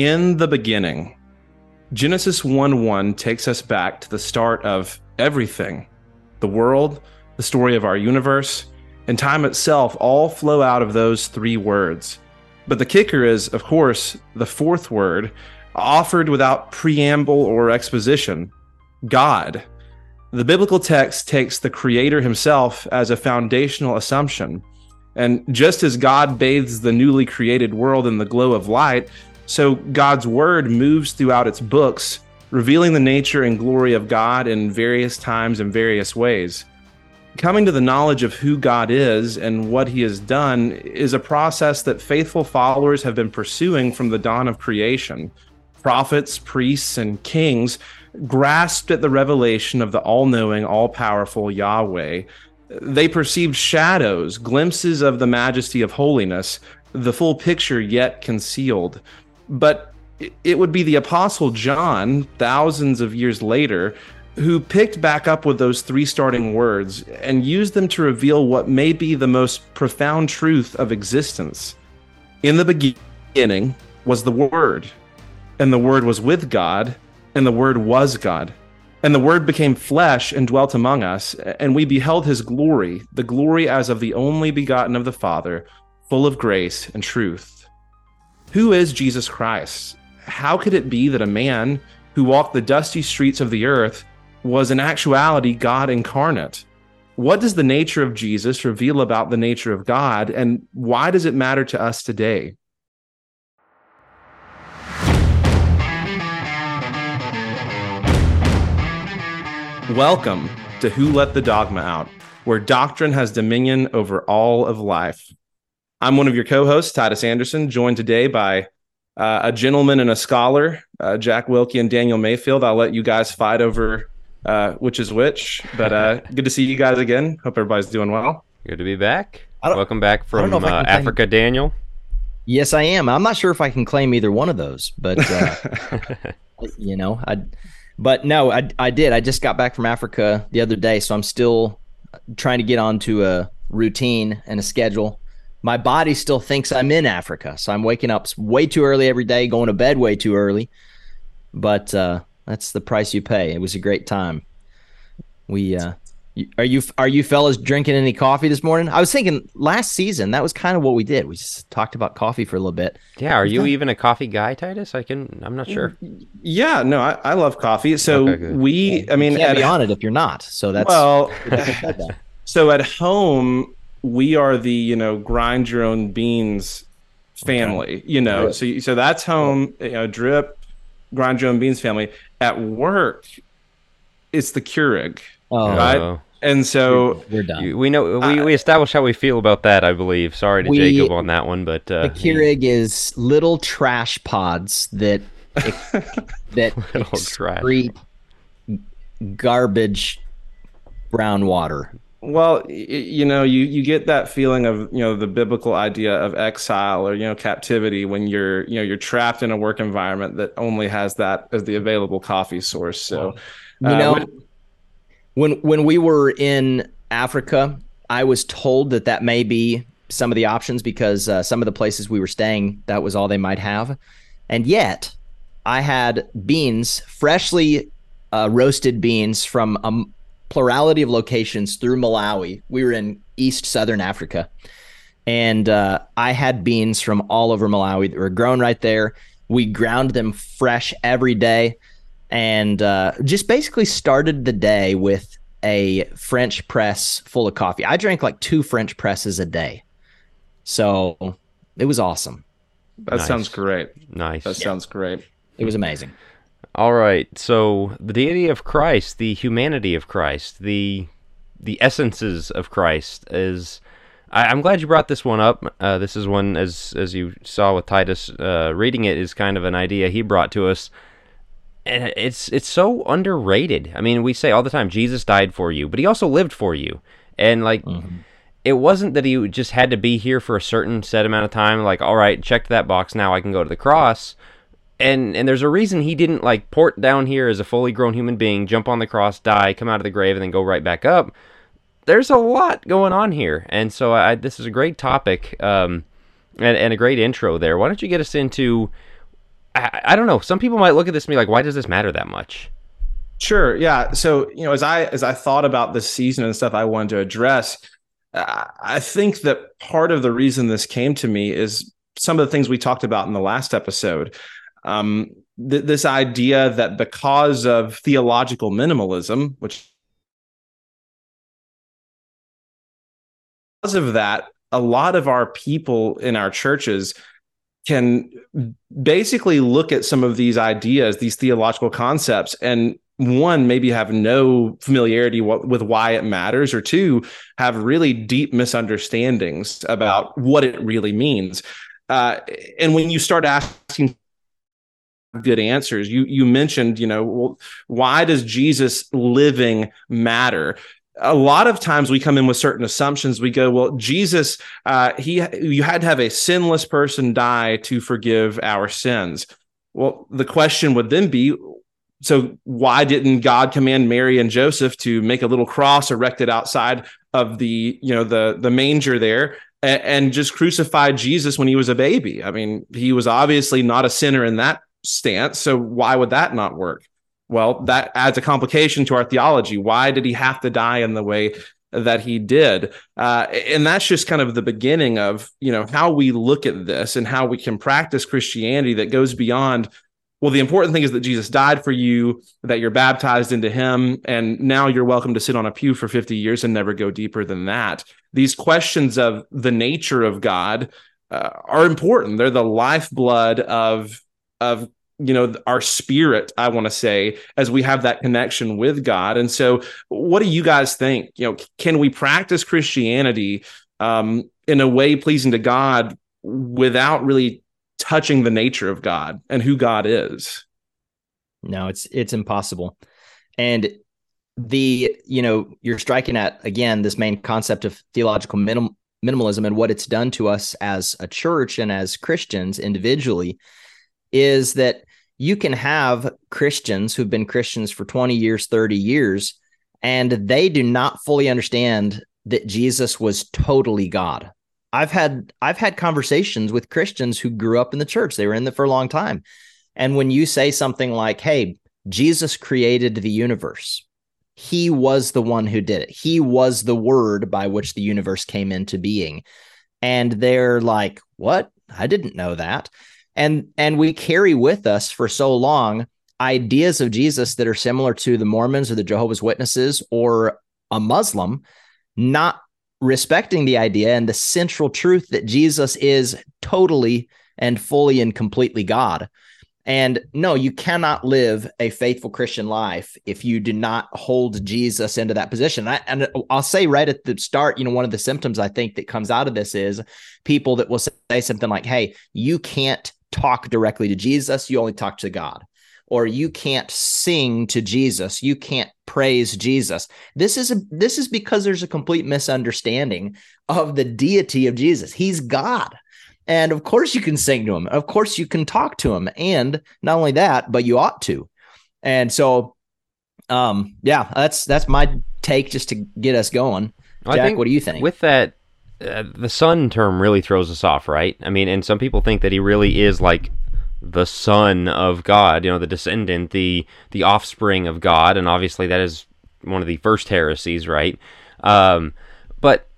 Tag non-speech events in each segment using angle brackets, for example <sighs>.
In the beginning, Genesis 1 1 takes us back to the start of everything the world, the story of our universe, and time itself all flow out of those three words. But the kicker is, of course, the fourth word, offered without preamble or exposition God. The biblical text takes the Creator himself as a foundational assumption. And just as God bathes the newly created world in the glow of light, so God's word moves throughout its books, revealing the nature and glory of God in various times and various ways. Coming to the knowledge of who God is and what he has done is a process that faithful followers have been pursuing from the dawn of creation. Prophets, priests, and kings grasped at the revelation of the all knowing, all powerful Yahweh. They perceived shadows, glimpses of the majesty of holiness, the full picture yet concealed. But it would be the Apostle John, thousands of years later, who picked back up with those three starting words and used them to reveal what may be the most profound truth of existence. In the beginning was the Word, and the Word was with God, and the Word was God. And the Word became flesh and dwelt among us, and we beheld his glory, the glory as of the only begotten of the Father, full of grace and truth. Who is Jesus Christ? How could it be that a man who walked the dusty streets of the earth was in actuality God incarnate? What does the nature of Jesus reveal about the nature of God, and why does it matter to us today? Welcome to Who Let the Dogma Out, where doctrine has dominion over all of life. I'm one of your co hosts, Titus Anderson, joined today by uh, a gentleman and a scholar, uh, Jack Wilkie and Daniel Mayfield. I'll let you guys fight over uh, which is which, but uh, <laughs> good to see you guys again. Hope everybody's doing well. Good to be back. Welcome back from uh, Africa, claim... Daniel. Yes, I am. I'm not sure if I can claim either one of those, but uh, <laughs> you know, I but no, I, I did. I just got back from Africa the other day, so I'm still trying to get onto a routine and a schedule. My body still thinks I'm in Africa, so I'm waking up way too early every day, going to bed way too early. But uh, that's the price you pay. It was a great time. We uh, are you are you fellas drinking any coffee this morning? I was thinking last season that was kind of what we did. We just talked about coffee for a little bit. Yeah, are you even a coffee guy, Titus? I can. I'm not sure. Yeah, no, I, I love coffee. So okay, we, I mean, you can't at, be on it if you're not. So that's well. <laughs> <laughs> so at home, we are the you know grind your own beans family. Okay. You know, so so that's home. You know, drip, grind your own beans family. At work, it's the Keurig. Oh. Right? And so we're done. We know we, we established how we feel about that. I believe. Sorry to we, Jacob on that one, but uh, the Keurig yeah. is little trash pods that <laughs> that excrete trash. garbage brown water. Well, you know, you you get that feeling of you know the biblical idea of exile or you know captivity when you're you know you're trapped in a work environment that only has that as the available coffee source. So, you uh, know. When, when when we were in Africa, I was told that that may be some of the options because uh, some of the places we were staying, that was all they might have. And yet, I had beans, freshly uh, roasted beans from a plurality of locations through Malawi. We were in East Southern Africa. And uh, I had beans from all over Malawi that were grown right there. We ground them fresh every day and uh, just basically started the day with a French press full of coffee. I drank like two French presses a day, so it was awesome. That nice. sounds great. Nice. That sounds great. It was amazing. All right. So the deity of Christ, the humanity of Christ, the the essences of Christ is. I, am glad you brought this one up. Uh, this is one, as as you saw with Titus uh, reading it, is kind of an idea he brought to us and it's it's so underrated. I mean, we say all the time Jesus died for you, but he also lived for you. And like mm-hmm. it wasn't that he just had to be here for a certain set amount of time like all right, checked that box, now I can go to the cross. And and there's a reason he didn't like port down here as a fully grown human being, jump on the cross, die, come out of the grave and then go right back up. There's a lot going on here. And so I, this is a great topic um, and, and a great intro there. Why don't you get us into I, I don't know. Some people might look at this and be like, why does this matter that much? Sure. Yeah. So, you know, as I as I thought about this season and stuff I wanted to address, I think that part of the reason this came to me is some of the things we talked about in the last episode. Um, th- this idea that because of theological minimalism, which because of that, a lot of our people in our churches can basically look at some of these ideas, these theological concepts, and one maybe have no familiarity with why it matters or two have really deep misunderstandings about what it really means. Uh, and when you start asking good answers. You you mentioned you know why does jesus living matter? A lot of times we come in with certain assumptions. We go well jesus uh, he you had to have a sinless person die to forgive our sins. Well the question would then be so why didn't God command Mary and Joseph to make a little cross erected outside of the you know the the manger there and, and just crucify Jesus when he was a baby? I mean, he was obviously not a sinner in that stance, so why would that not work? Well, that adds a complication to our theology. Why did he have to die in the way that he did? Uh, and that's just kind of the beginning of you know how we look at this and how we can practice Christianity that goes beyond well, the important thing is that Jesus died for you, that you're baptized into him, and now you're welcome to sit on a pew for 50 years and never go deeper than that. These questions of the nature of God uh, are important. They're the lifeblood of, of you know our spirit i want to say as we have that connection with god and so what do you guys think you know can we practice christianity um, in a way pleasing to god without really touching the nature of God and who God is. No, it's it's impossible. And the you know you're striking at again this main concept of theological minim- minimalism and what it's done to us as a church and as Christians individually is that you can have Christians who've been Christians for 20 years, 30 years, and they do not fully understand that Jesus was totally God. I've had I've had conversations with Christians who grew up in the church. They were in there for a long time. And when you say something like, "Hey, Jesus created the universe. He was the one who did it. He was the word by which the universe came into being." And they're like, "What? I didn't know that." And and we carry with us for so long ideas of Jesus that are similar to the Mormons or the Jehovah's Witnesses or a Muslim, not respecting the idea and the central truth that Jesus is totally and fully and completely God. And no, you cannot live a faithful Christian life if you do not hold Jesus into that position. I, and I'll say right at the start, you know, one of the symptoms I think that comes out of this is people that will say something like, hey, you can't talk directly to Jesus, you only talk to God or you can't sing to Jesus, you can't praise Jesus. This is a this is because there's a complete misunderstanding of the deity of Jesus. He's God. And of course you can sing to him. Of course you can talk to him. And not only that, but you ought to. And so um yeah, that's that's my take just to get us going. Jack, what do you think? With that uh, the son term really throws us off, right? I mean, and some people think that he really is like the son of God, you know, the descendant, the the offspring of God, and obviously that is one of the first heresies, right? Um, but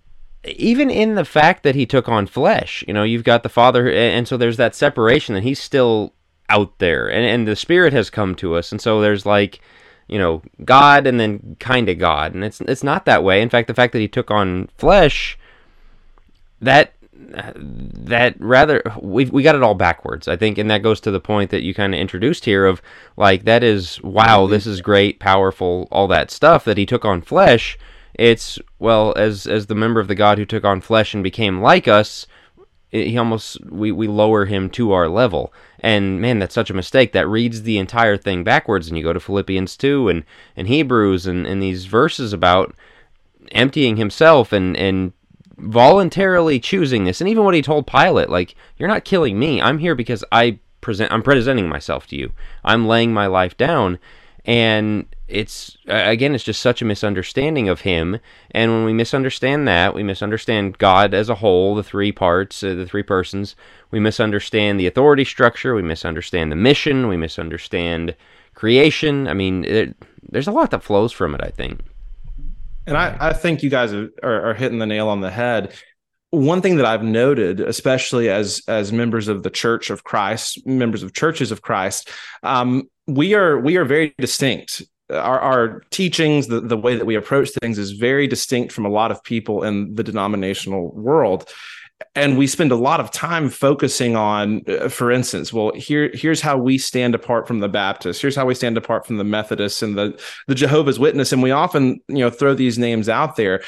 even in the fact that he took on flesh, you know, you've got the Father, and so there's that separation that he's still out there, and and the Spirit has come to us, and so there's like, you know, God and then kind of God, and it's it's not that way. In fact, the fact that he took on flesh, that that rather we we got it all backwards i think and that goes to the point that you kind of introduced here of like that is wow mm-hmm. this is great powerful all that stuff that he took on flesh. It's well as as the member of the god who took on flesh and became like us it, he almost we we lower him to our level. And man that's such a mistake. That reads the entire thing backwards and you go to philippians 2 and and hebrews and and these verses about emptying himself and and voluntarily choosing this, and even what he told Pilate, like, you're not killing me. I'm here because I present. I'm presenting myself to you. I'm laying my life down, and it's again it's just such a misunderstanding of him. And when we misunderstand that we misunderstand god as a whole the three parts uh, the three persons. We misunderstand the authority structure. We misunderstand the mission. We misunderstand creation. I mean it, there's a lot that flows from it i think and i, I think you guys are, are hitting the nail on the head. One thing that I've noted, especially as as members of the Church of Christ, members of churches of Christ, um, we are we are very distinct. Our, our teachings, the, the way that we approach things, is very distinct from a lot of people in the denominational world and we spend a lot of time focusing on uh, for instance well here here's how we stand apart from the baptists. Here's how we stand apart from the methodists and the the jehovah's witness. And we often you know throw these names out there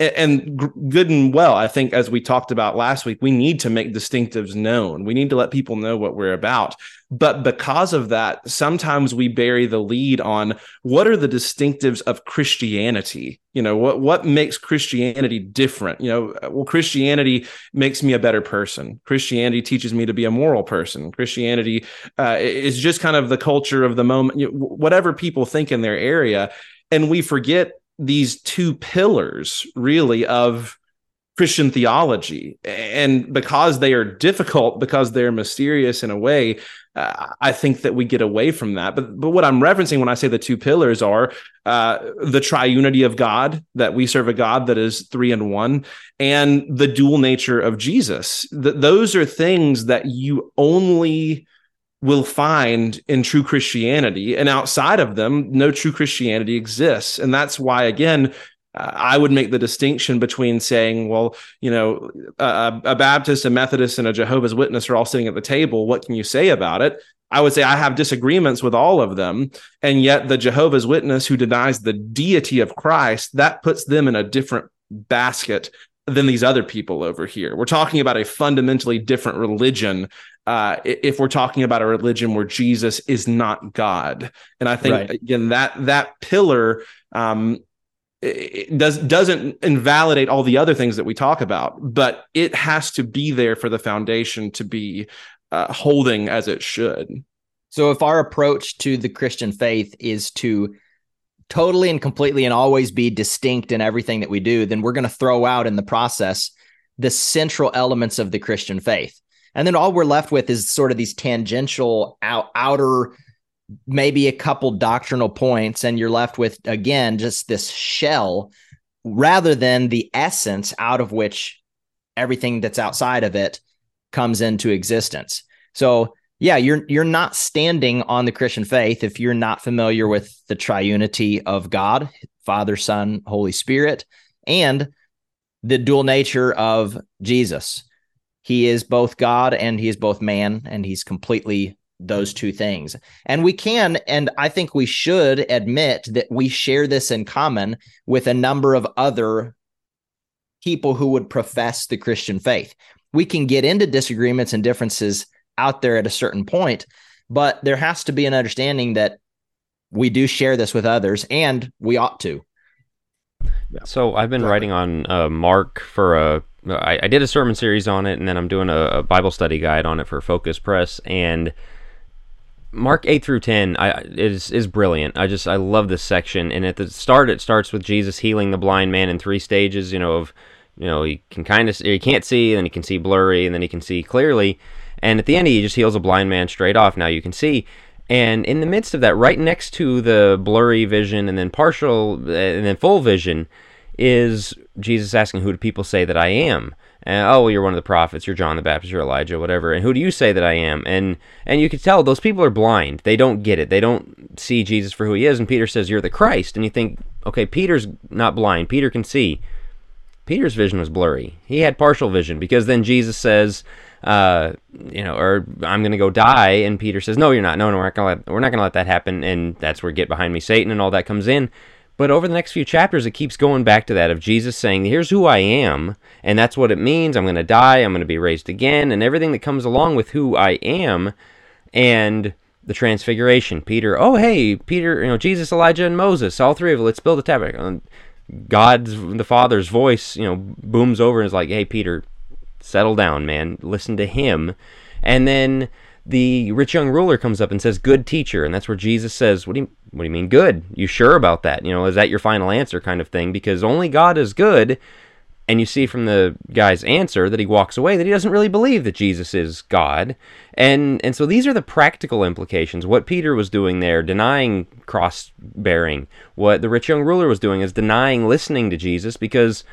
and good and well i think as we talked about last week we need to make distinctives known. We need to let people know what we're about. But because of that sometimes we bury the lead on what are the distinctives of christianity? You know what what makes christianity different? You know well christianity makes me a better person. Christianity teaches me to be a moral person. Christianity uh, is just kind of the culture of the moment you know, whatever people think in their area and we forget these two pillars really of Christian theology. And because they are difficult, because they're mysterious in a way, uh, I think that we get away from that. But but what I'm referencing when I say the two pillars are uh, the triunity of God, that we serve a God that is three and one, and the dual nature of Jesus. Th- those are things that you only will find in true Christianity. And outside of them, no true Christianity exists. And that's why, again, I would make the distinction between saying, well, you know, a, a, Baptist, a Methodist, and a Jehovah's Witness are all sitting at the table. What can you say about it? I would say I have disagreements with all of them. And yet, the Jehovah's Witness who denies the deity of Christ, that puts them in a different basket than these other people over here. We're talking about a fundamentally different religion uh, if we're talking about a religion where Jesus is not God. And I think right. again that that pillar um, it does doesn't invalidate all the other things that we talk about, but it has to be there for the foundation to be uh, holding as it should. So, if our approach to the Christian faith is to totally and completely and always be distinct in everything that we do, then we're going to throw out in the process the central elements of the Christian faith. And then all we're left with is sort of these tangential out, outer, maybe a couple doctrinal points. And you're left with, again, just this shell rather than the essence out of which everything that's outside of it comes into existence. So, yeah, you're you're not standing on the Christian faith if you're not familiar with the triunity of God, Father, Son, Holy Spirit, and the dual nature of Jesus. He is both God and he is both man, and he's completely those two things. And we can, and I think we should admit that we share this in common with a number of other people who would profess the Christian faith. We can get into disagreements and differences out there at a certain point, but there has to be an understanding that we do share this with others and we ought to. So I've been writing on uh, Mark for a I, I, did a sermon series on it, and then I'm doing a, a, Bible study guide on it for Focus Press. And Mark eight through ten I, is is brilliant. I just I love this section. And at the start, it starts with Jesus healing the blind man in three stages. You know of you know he can kind of he can't see, and then he can see blurry, and then he can see clearly. And at the end, he just heals a blind man straight off. Now you can see. And in the midst of that, right next to the blurry vision and then partial eh, and then full vision, is Jesus asking, Who do people say that I am? And, oh, well, you're one of the prophets. You're John the Baptist. You're Elijah, whatever. And who do you say that I am? And and you can tell those people are blind. They don't get it. They don't see Jesus for who he is. And Peter says, "You're the Christ." And you think, okay, Peter's not blind. Peter can see. Peter's vision was blurry. He had partial vision because then Jesus says, uh, you know, or I'm going to go die, and Peter says, "No, you're not. No, no, we're not going to. We're not going to let that happen." And that's where "Get behind me, Satan" and all that comes in. But over the next few chapters, it keeps going back to that of Jesus saying, Here's who I am, and that's what it means. I'm going to die, I'm going to be raised again, and everything that comes along with who I am, and the transfiguration. Peter, oh, hey, Peter, you know, Jesus, Elijah, and Moses, all three of them, let's build a tabernacle. God's, the Father's voice, you know, booms over and is like, Hey, Peter, settle down, man, listen to him. And then the rich young ruler comes up and says, "Good teacher," and that's where Jesus says, "What do you what do you mean good? You sure about that? You know, is that your final answer kind of thing? Because only God is good." And you see from the guy's answer that he walks away that he doesn't really believe that Jesus is God. And and so these are the practical implications. What Peter was doing there, denying cross bearing. What the rich young ruler was doing is denying listening to Jesus because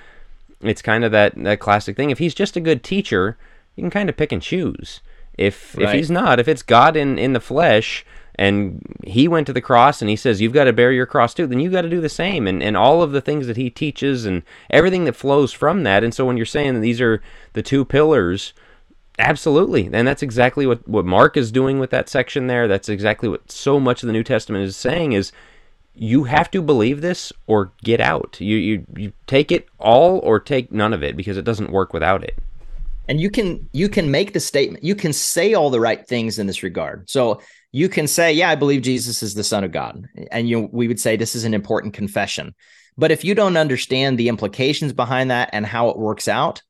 it's kind of that, that classic thing. If he's just a good teacher, you can kind of pick and choose. If right. if he's not, if it's God in, in the flesh and he went to the cross and he says you've got to bear your cross too, then you got to do the same and, and all of the things that he teaches and everything that flows from that. And so when you're saying that these are the two pillars, absolutely. And that's exactly what, what Mark is doing with that section there. That's exactly what so much of the New Testament is saying is you have to believe this or get out. You you you take it all or take none of it because it doesn't work without it. And you can you can make the statement. You can say all the right things in this regard. So you can say, "Yeah, I believe Jesus is the Son of God," and you we would say this is an important confession. But if you don't understand the implications behind that and how it works out,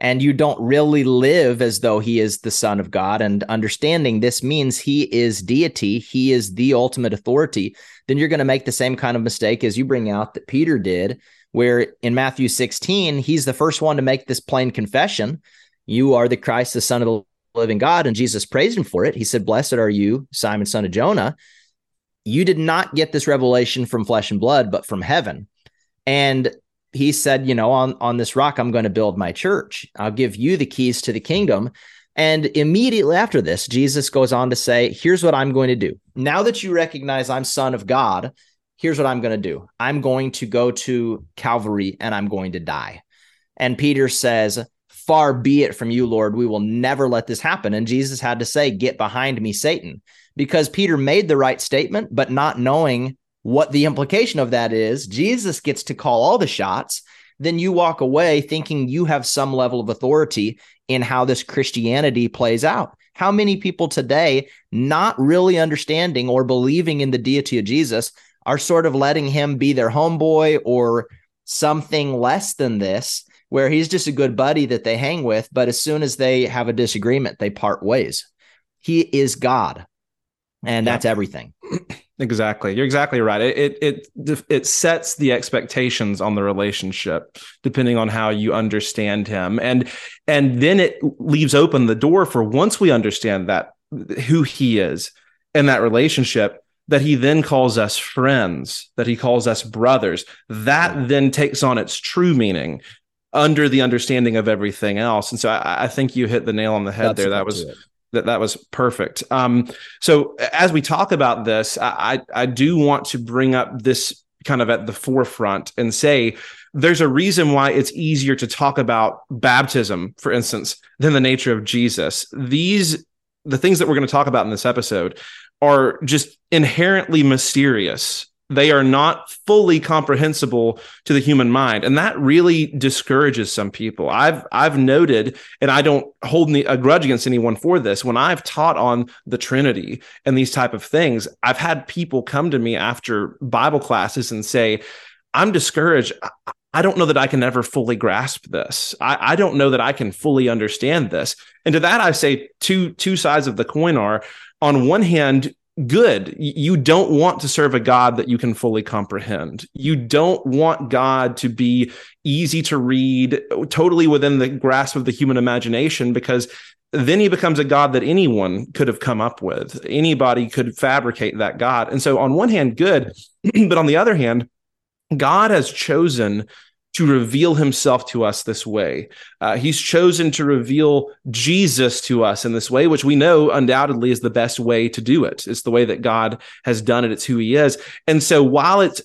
and you don't really live as though he is the son of God and understanding this means he is deity, he is the ultimate authority, then you're going to make the same kind of mistake as you bring out that Peter did, where in Matthew 16, he's the first one to make this plain confession You are the Christ, the Son of the living God. And Jesus praised him for it. He said, Blessed are you, Simon, son of Jonah. You did not get this revelation from flesh and blood, but from heaven. And he said, you know, on on this rock I'm going to build my church. I'll give you the keys to the kingdom. And immediately after this, Jesus goes on to say, here's what I'm going to do. Now that you recognize I'm son of God, here's what I'm going to do. I'm going to go to Calvary and I'm going to die. And Peter says, Far be it from you, Lord. We will never let this happen. And Jesus had to say, Get behind me, Satan, because Peter made the right statement, but not knowing what the implication of that is, Jesus gets to call all the shots. Then you walk away thinking you have some level of authority in how this Christianity plays out. How many people today, not really understanding or believing in the deity of Jesus, are sort of letting him be their homeboy or something less than this, where he's just a good buddy that they hang with. But as soon as they have a disagreement, they part ways. He is God, and that's everything. <clears throat> Exactly. You're exactly right. It, it it it sets the expectations on the relationship depending on how you understand him. And and then it leaves open the door for once we understand that who he is in that relationship that he then calls us friends, that he calls us brothers. That then takes on its true meaning under the understanding of everything else. And so I, I think you hit the nail on the head That's there. That was that that was perfect. Um, so as we talk about this, I I do want to bring up this kind of at the forefront and say there's a reason why it's easier to talk about baptism, for instance, than the nature of Jesus. These the things that we're going to talk about in this episode are just inherently mysterious they are not fully comprehensible to the human mind and that really discourages some people i've i've noted and i don't hold any, a grudge against anyone for this when i've taught on the trinity and these type of things i've had people come to me after bible classes and say i'm discouraged I don't know that I can ever fully grasp this. I, I, don't know that I can fully understand this. And to that, I say two two sides of the coin are on one hand, good. You don't want to serve a God that you can fully comprehend. You don't want God to be easy to read, totally within the grasp of the human imagination, because then he becomes a God that anyone could have come up with. Anybody could fabricate that God. And so, on one hand, good. <clears throat> but on the other hand, God has chosen to reveal himself to us this way. Uh, he's chosen to reveal Jesus to us in this way, which we know undoubtedly is the best way to do it. It's the way that God has done it, it's who he is. And so while it's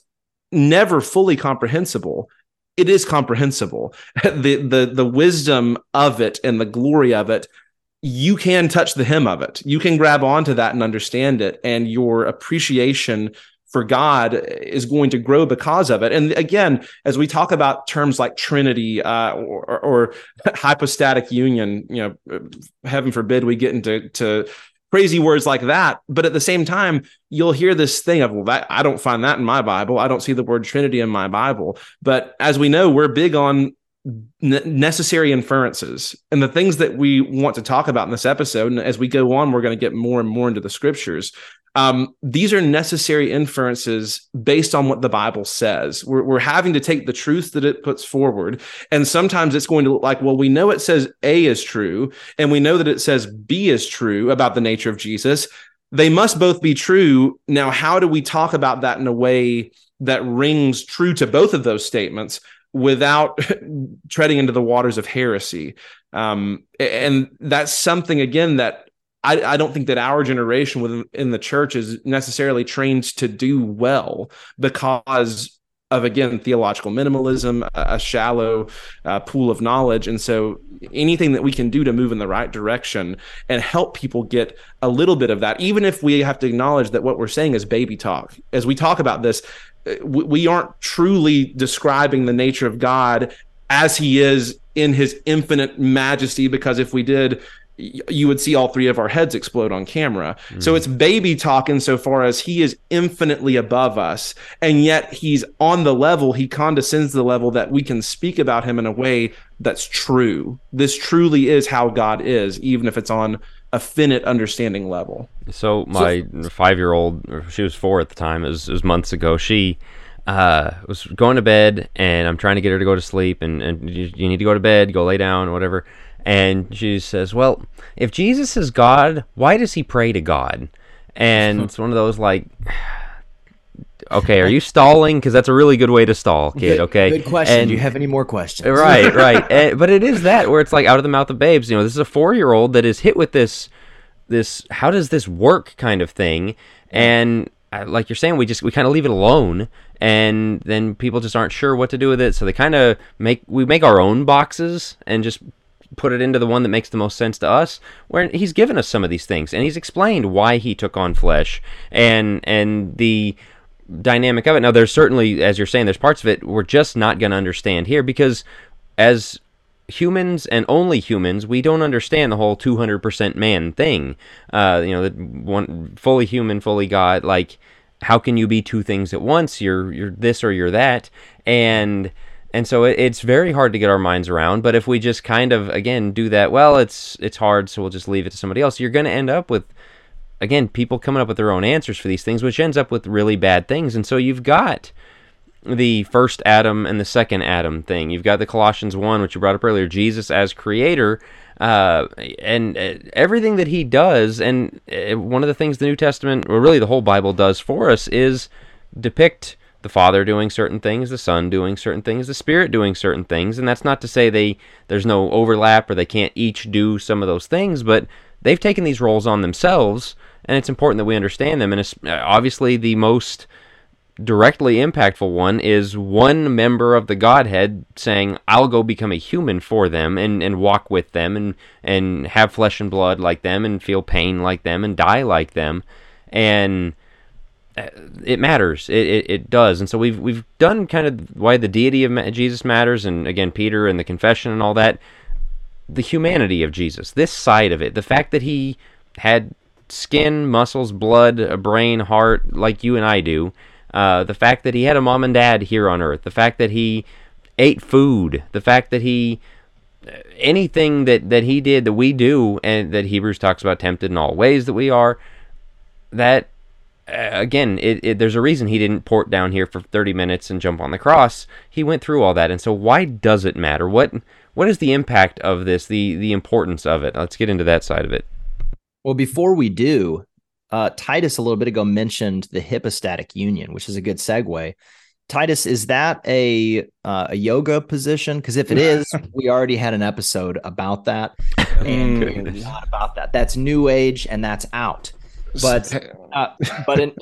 never fully comprehensible, it is comprehensible. <laughs> the, the, the wisdom of it and the glory of it you can touch the hem of it. You can grab onto that and understand it, and your appreciation for God is going to grow because of it. And again, as we talk about terms like Trinity uh, or, or, <laughs> hypostatic union, you know, heaven forbid we get into to crazy words like that. But at the same time, you'll hear this thing of, well, that, I don't find that in my Bible. I don't see the word Trinity in my Bible. But as we know, we're big on necessary inferences and the things that we want to talk about in this episode and as we go on we're going to get more and more into the scriptures um, these are necessary inferences based on what the bible says. We're, we're having to take the truth that it puts forward. And sometimes it's going to look like well we know it says a is true and we know that it says b is true about the nature of jesus. They must both be true. Now how do we talk about that in a way that rings true to both of those statements without <laughs> treading into the waters of heresy. Um, and that's something again that I, I, don't think that our generation within the church is necessarily trained to do well because of again theological minimalism, a, shallow uh, pool of knowledge, and so anything that we can do to move in the right direction and help people get a little bit of that, even if we have to acknowledge that what we're saying is baby talk. As we talk about this, we aren't truly describing the nature of God as he is in his infinite majesty because if we did you would see all three of our heads explode on camera. Mm. So it's baby talk insofar as he is infinitely above us, and yet he's on the level, he condescends the level that we can speak about him in a way that's true. This truly is how God is, even if it's on a finite understanding level. So my so, five-year-old, she was four at the time. It was, it was months ago. She uh, was going to bed, and I'm trying to get her to go to sleep. And, and you, you need to go to bed, go lay down, whatever. And she says, "Well, if Jesus is God, why does he pray to God?" And <laughs> it's one of those like. <sighs> Okay, are you stalling? Because that's a really good way to stall, kid. Okay, good, question. And, Do you have any more questions? <laughs> Right, <laughs> right. and, eh, but it is that where it's like out of the mouth of babes. You know, this is a four-year-old that is hit with this, this how does this work kind of thing, and uh, like you're saying, we just we kind of leave it alone, and then people just aren't sure what to do with it. So they kind of make we make our own boxes and just put it into the one that makes the most sense to us where he's given us some of these things and he's explained why he took on flesh and and the dynamic of it. Now, there's certainly, as you're saying, there's parts of it we're just not going to understand here because as humans and only humans, we don't understand the whole 200% man thing. Uh, you know, the one fully human, fully God. Like, how can you be two things at once? You're you're this or you're that, and and so it, it's very hard to get our minds around. But if we just kind of again do that, well, it's it's hard, so we'll just leave it to somebody else. You're going to end up with again, people coming up with their own answers for these things, which ends up with really bad things. And so you've got the first Adam and the second Adam thing. You've got the Colossians 1, which you brought up earlier, Jesus as creator, uh, and uh, everything that he does. And uh, one of the things the New Testament, or really the whole Bible, does for us is depict the Father doing certain things, the Son doing certain things, the Spirit doing certain things. And that's not to say they there's no overlap or they can't each do some of those things, but they've taken these roles on themselves and it's important that we understand them. And uh, obviously the most directly impactful one is one member of the Godhead saying, I'll go become a human for them and, and walk with them and, and have flesh and blood like them and feel pain like them and die like them. And it matters. It, it, it, does. And so we've we've done kind of why the deity of Jesus matters, and again Peter and the confession and all that. The humanity of Jesus, this side of it, the fact that he had skin, muscles, blood, a brain, heart, like you and I do. Uh, the fact that he had a mom and dad here on earth, the fact that he ate food, the fact that he anything that that he did that we do and that Hebrews talks about tempted in all ways that we are that uh, again it, it, there's a reason he didn't port down here for 30 minutes and jump on the cross he went through all that and so why does it matter what what is the impact of this the the importance of it let's get into that side of it well, before we do, uh, Titus a little bit ago mentioned the hypostatic union, which is a good segue. Titus, is that a uh, a yoga position? Because if it is, <laughs> we already had an episode about that, <laughs> and not about that. That's New Age, and that's out. But uh, but in,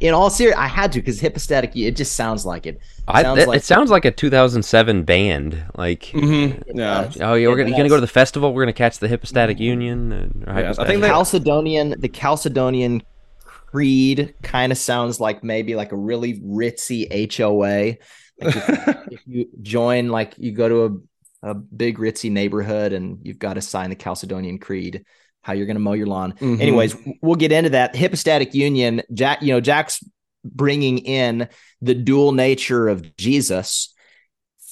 in <laughs> all seriousness, I had to because hypostatic. It just sounds like it. I, sounds it, like, it sounds like a 2007 band. Like, mm-hmm. yeah. Oh, yeah, we're gonna, you're gonna go to the festival. We're gonna catch the hypostatic mm-hmm. union. Yeah, I think the Chalcedonian, the Chalcedonian creed kind of sounds like maybe like a really ritzy HOA. Like if, <laughs> if, you join, like you go to a, a big ritzy neighborhood and you've got to sign the Chalcedonian creed how you're going to mow your lawn. Mm-hmm. Anyways, we'll get into that. Hypostatic union, Jack, you know, Jack's bringing in the dual nature of Jesus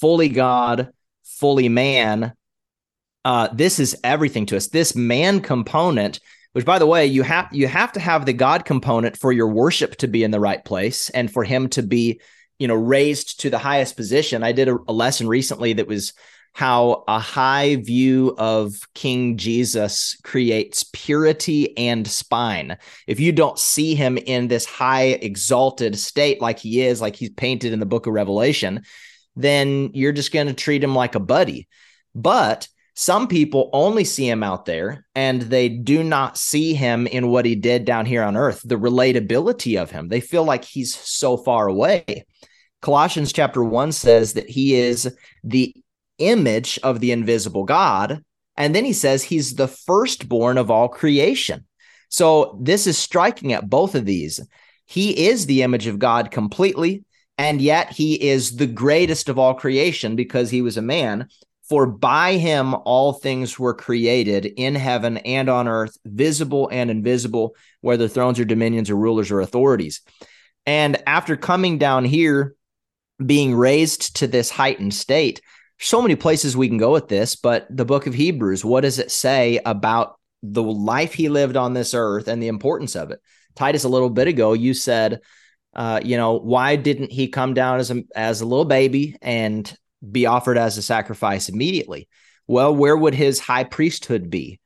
fully God, fully man. Uh, this is everything to us. This man component, which by the way, you have you have to have the God component for your worship to be in the right place and for him to be, you know, raised to the highest position. I did a, a lesson recently that was how a high view of King Jesus creates purity and spine. If you don't see him in this high exalted state like he is, like he's painted in the book of Revelation, then you're just going to treat him like a buddy. But some people only see him out there and they do not see him in what he did down here on earth, the relatability of him. They feel like he's so far away. Colossians chapter 1 says that he is the image of the invisible God. And then he says he's the firstborn of all creation. So this is striking at both of these. He is the image of God completely, and yet he is the greatest of all creation because he was a man. For by him all things were created in heaven and on earth, visible and invisible, whether thrones or dominions or rulers or authorities. And after coming down here, being raised to this heightened state, so many places we can go with this, but the book of Hebrews, what does it say about the life he lived on this earth and the importance of it? Titus, a little bit ago, you said, uh, you know, why didn't he come down as a as a little baby and be offered as a sacrifice immediately? Well, where would his high priesthood be?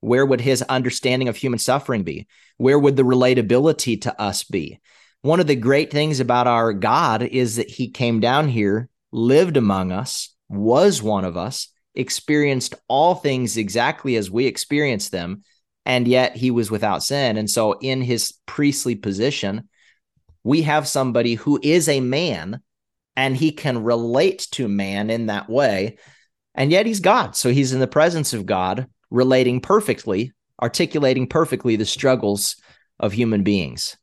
Where would his understanding of human suffering be? Where would the relatability to us be? One of the great things about our God is that he came down here lived among us, was one of us, experienced all things exactly as we experienced them, and yet he was without sin. And so, in his priestly position, we have somebody who is a man and he can relate to man in that way. And yet he's God. So he's in the presence of God, relating perfectly, articulating perfectly the struggles of human beings.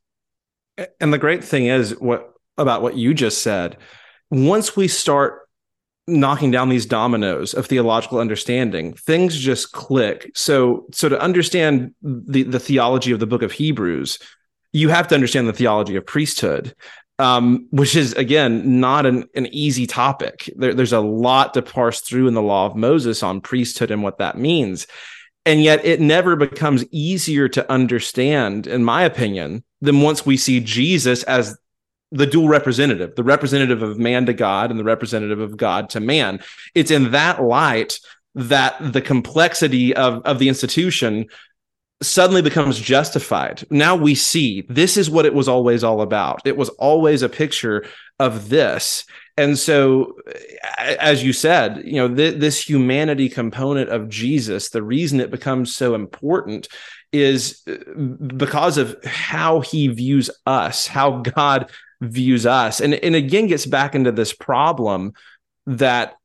And the great thing is what about what you just said once we start knocking down these dominoes of theological understanding things just click. So so to understand the the theology of the book of hebrews you have to understand the theology of priesthood um, which is again not an, an easy topic. There, there's a lot to parse through in the law of moses on priesthood and what that means. And yet it never becomes easier to understand in my opinion than once we see jesus as the dual representative, the representative of man to God and the representative of God to man. It's in that light that the complexity of, of the institution suddenly becomes justified. Now we see this is what it was always all about. It was always a picture of this. And so, as you said, you know, th- this humanity component of Jesus, the reason it becomes so important is uh, because of how he views us, how God views us. And, and again, gets back into this problem that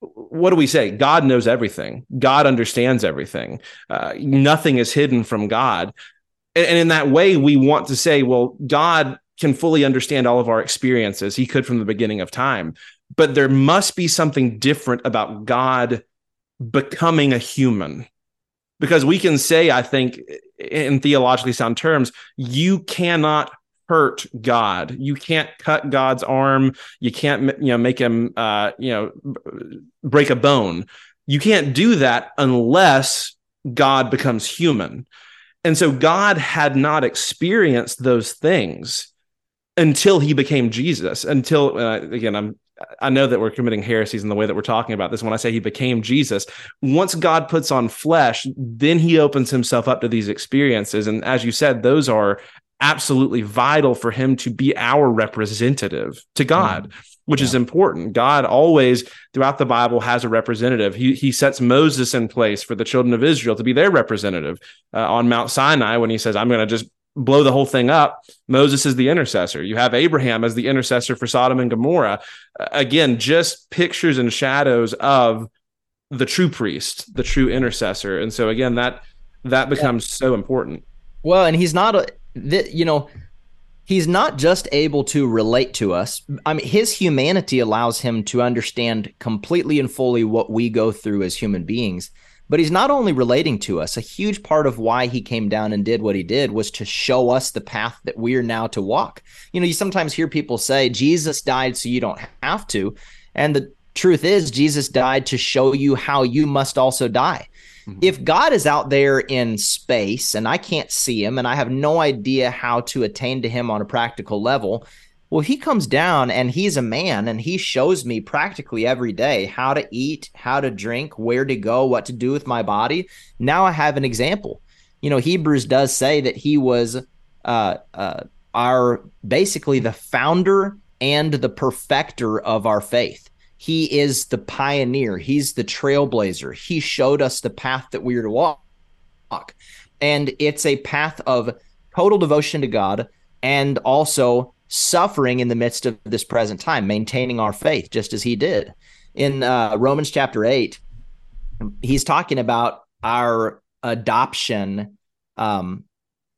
what do we say? God knows everything. God understands everything. Uh, nothing is hidden from God. And, and in that way, we want to say, well, God can fully understand all of our experiences. He could from the beginning of time. But there must be something different about God becoming a human. Because we can say, I think, in theologically sound terms, you cannot hurt God. You can't cut God's arm. You can't you know make him uh, you know break a bone. You can't do that unless God becomes human. And so God had not experienced those things until he became Jesus. Until uh, again, I'm I know that we're committing heresies in the way that we're talking about this. When I say he became Jesus, once God puts on flesh, then he opens himself up to these experiences. And as you said, those are absolutely vital for him to be our representative to God. Mm. Which yeah. is important. God always, throughout the Bible, has a representative. He, he sets Moses in place for the children of Israel to be their representative uh, on Mount Sinai when he says, I'm going to just blow the whole thing up. Moses is the intercessor. You have Abraham as the intercessor for Sodom and Gomorrah. Uh, again, just pictures and shadows of the true priest, the true intercessor. And so again, that that becomes yeah. so important. Well, and he's not a that you know he's not just able to relate to us. I mean his humanity allows him to understand completely and fully what we go through as human beings but he's not only relating to us. A huge part of why he came down and did what he did was to show us the path that we're now to walk. You know you sometimes hear people say jesus died so you don't have to. And the truth is, Jesus died to show you how you must also die. Mm-hmm. If God is out there in space and I can't see him and I have no idea how to attain to him on a practical level, well, he comes down and he's a man and he shows me practically every day how to eat, how to drink, where to go, what to do with my body. Now I have an example. You know, Hebrews does say that he was uh, uh, our basically the founder and the perfecter of our faith. He is the pioneer. He's the trailblazer. He showed us the path that we are to walk. And it's a path of total devotion to God and also suffering in the midst of this present time, maintaining our faith, just as he did. In uh, Romans chapter 8, he's talking about our adoption, um,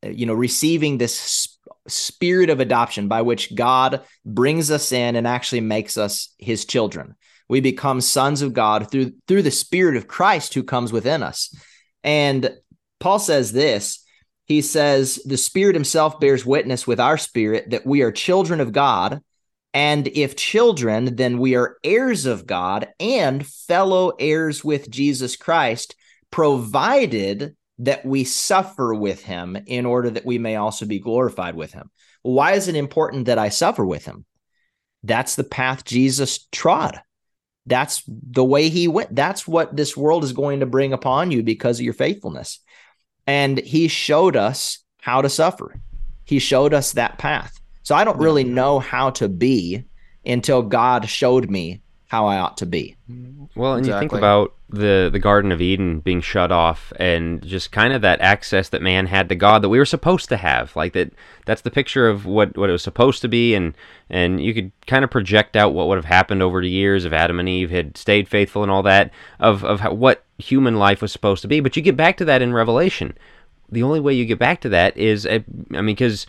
you know, receiving this spirit of adoption by which God brings us in and actually makes us his children. We become sons of God through through the spirit of Christ who comes within us. And Paul says this, he says the spirit himself bears witness with our spirit that we are children of God, and if children, then we are heirs of God and fellow heirs with Jesus Christ, provided that we suffer with him in order that we may also be glorified with him. Why is it important that I suffer with him? That's the path Jesus trod. That's the way he went. That's what this world is going to bring upon you because of your faithfulness. And he showed us how to suffer. He showed us that path. So I don't really know how to be until God showed me how I ought to be. Well, and exactly. you think about the the Garden of Eden being shut off, and just kind of that access that man had to God that we were supposed to have, like that. That's the picture of what what it was supposed to be, and and you could kind of project out what would have happened over the years if Adam and Eve had stayed faithful and all that of of how, what human life was supposed to be. But you get back to that in Revelation. The only way you get back to that is, I mean, because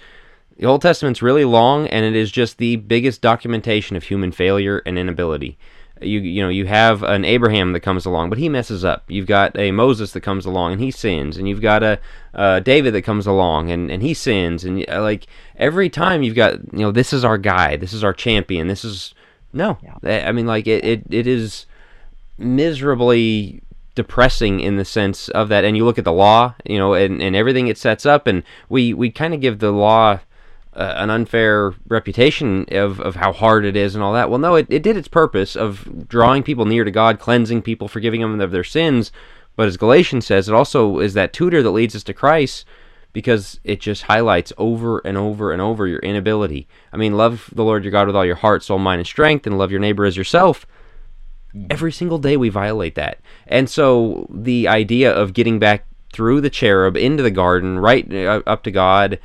the Old Testament's really long, and it is just the biggest documentation of human failure and inability. You you know you have an Abraham that comes along, but he messes up. You've got a Moses that comes along and he sins, and you've got a uh, David that comes along and, and he sins, and uh, like every time you've got you know this is our guy, this is our champion, this is no, yeah. I mean like it, it it is miserably depressing in the sense of that and you look at the law you know and, and everything it sets up and we we kind of give the law uh, an unfair reputation of, of how hard it is and all that. Well, no, it, it did its purpose of drawing people near to God, cleansing people, forgiving them of their sins. But as Galatians says, it also is that tutor that leads us to Christ because it just highlights over and over and over your inability. I mean, love the Lord your God with all your heart, soul, mind, and strength, and love your neighbor as yourself. Every single day we violate that. And so the idea of getting back through the cherub into the garden, right uh, up to God,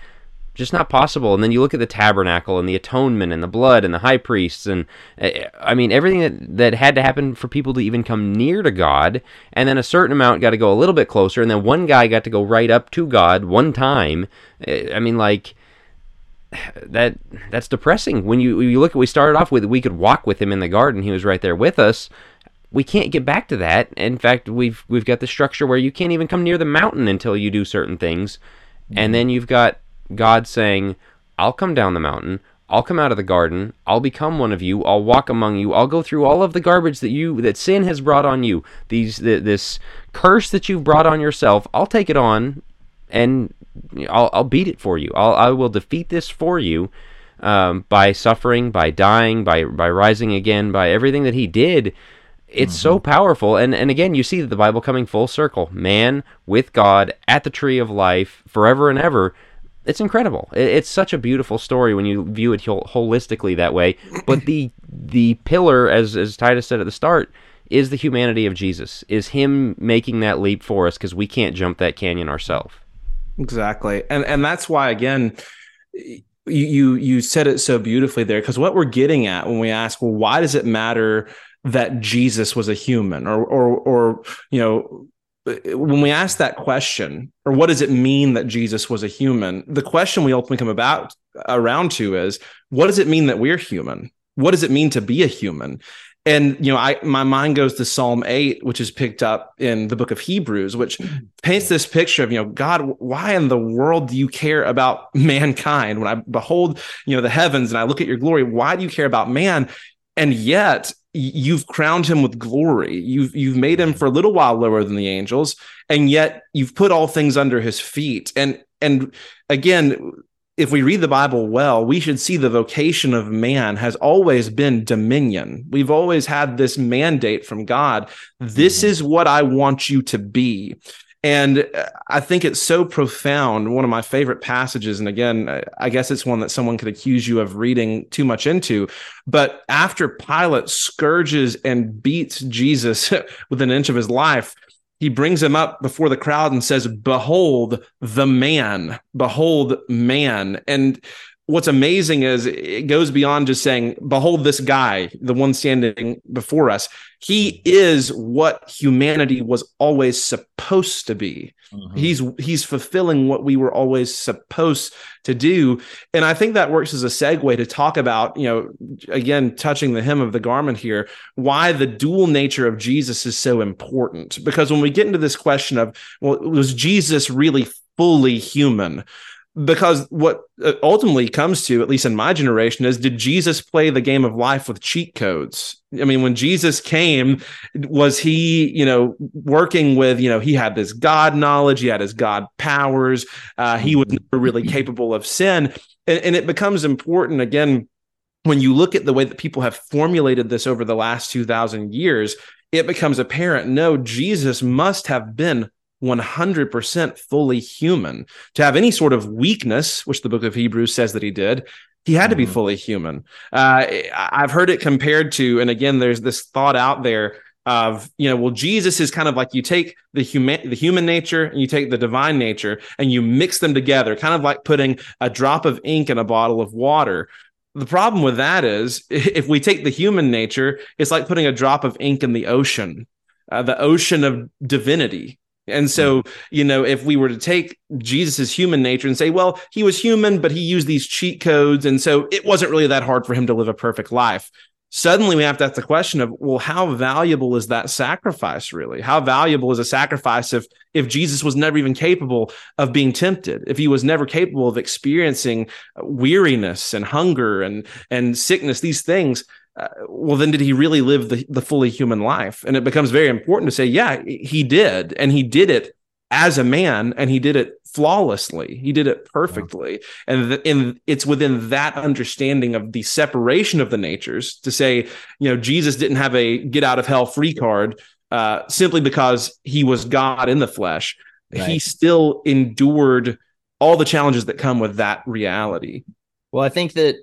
just not possible. And then you look at the tabernacle and the atonement and the blood and the high priests and eh, I mean everything that that had to happen for people to even come near to God. And then a certain amount got to go a little bit closer, and then one guy got to go right up to God one time. Eh, I mean, like <sighs> that that's depressing. When you when you look at we started off with we could walk with him in the garden. He was right there with us. We can't get back to that. In fact, we've we've got the structure where you can't even come near the mountain until you do certain things. And then you've got God saying, I'll come down the mountain, I'll come out of the garden, I'll become one of you, I'll walk among you, I'll go through all of the garbage that you that sin has brought on you, these the, this curse that you've brought on yourself, I'll take it on and I'll, I'll beat it for you. I'll, I will defeat this for you um, by suffering, by dying, by by rising again, by everything that he did. It's mm-hmm. so powerful, and and again, you see the Bible coming full circle. Man with God at the tree of life, forever and ever it's incredible. It's such a beautiful story when you view it holistically that way. But the the pillar, as as Titus said at the start, is the humanity of Jesus. Is Him making that leap for us because we can't jump that canyon ourselves. Exactly, and and that's why again. You you said it so beautifully there because what we're getting at when we ask, well, why does it matter that Jesus was a human, or or or you know when we ask that question, or what does it mean that Jesus was a human? The question we ultimately come about around to is, what does it mean that we're human? What does it mean to be a human? And you know, I my mind goes to Psalm eight, which is picked up in the book of Hebrews, which <clears throat> paints this picture of you know, God, why in the world do you care about <laughs> mankind? When I behold, you know, the heavens and I look at your glory, why do you care about man? And yet you've crowned him with glory. You've you've made him for a little while lower than the angels, and yet you've put all things under his feet. And and again, if we read the Bible well, we should see the vocation of man has always been dominion. We've always had this mandate from God. This mm-hmm. is what I want you to be. And uh, I think it's so profound. One of my favorite passages, and again, uh, I guess it's one that someone could accuse you of reading too much into. But after Pilate scourges and beats Jesus <laughs> with an inch of his life, he brings him up before the crowd and says, Behold the man, behold man. And what's amazing is it goes beyond just saying, Behold this guy, the one standing before us. He is what humanity was always supposed to be. Mm-hmm. He's he's fulfilling what we were always supposed to do. And I think that works as a segue to talk about, you know, again, touching the hem of the garment here, why the dual nature of Jesus is so important. Because when we get into this question of, well, was Jesus really fully human? Because what ultimately comes to at least in my generation is did jesus play the game of life with cheat codes? I mean when jesus came was he you know working with you know he had this god knowledge he had his god powers uh, he was never really capable of sin. And, and it becomes important again when you look at the way that people have formulated this over the last 2000 years it becomes apparent no jesus must have been 100% fully human. To have any sort of weakness, which the book of Hebrews says that he did, he had to be mm-hmm. fully human. Uh, I've heard it compared to, and again, there's this thought out there of you know well jesus is kind of like you take the human the human nature and you take the divine nature and you mix them together kind of like putting a drop of ink in a bottle of water the problem with that is <laughs> if we take the human nature it's like putting a drop of ink in the ocean uh, the ocean of divinity and so, hmm. you know, if we were to take Jesus's human nature and say, well, he was human, but he used these cheat codes. And so it wasn't really that hard for him to live a perfect life. Suddenly we have to ask the question of, well, how valuable is that sacrifice really? How valuable is a sacrifice if if Jesus was never even capable of being tempted, if he was never capable of experiencing weariness and hunger and and sickness, these things? Uh, well, then did he really live the, the fully human life? And it becomes very important to say, yeah, he did. And he did it as a man and he did it flawlessly. He did it perfectly. Yeah. And, th- and it's within that understanding of the separation of the natures to say, you know, Jesus didn't have a get out of hell free card uh, simply because he was God in the flesh. Right. He still endured all the challenges that come with that reality. Well, I think that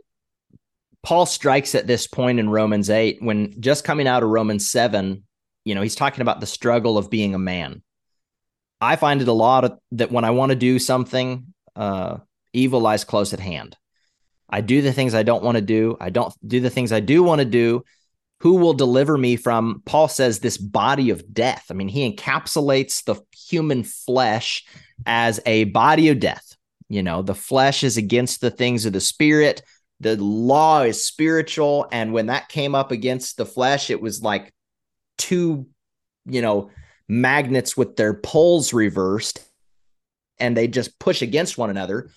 Paul strikes at this point in Romans 8 when just coming out of Romans 7, you know, he's talking about the struggle of being a man. I find it a lot of, that when I want to do something, uh, evil lies close at hand. I do the things I don't want to do. I don't do the things I do want to do. Who will deliver me from, Paul says, this body of death? I mean, he encapsulates the human flesh as a body of death. You know, the flesh is against the things of the spirit the law is spiritual and when that came up against the flesh it was like two you know magnets with their poles reversed and they just push against one another.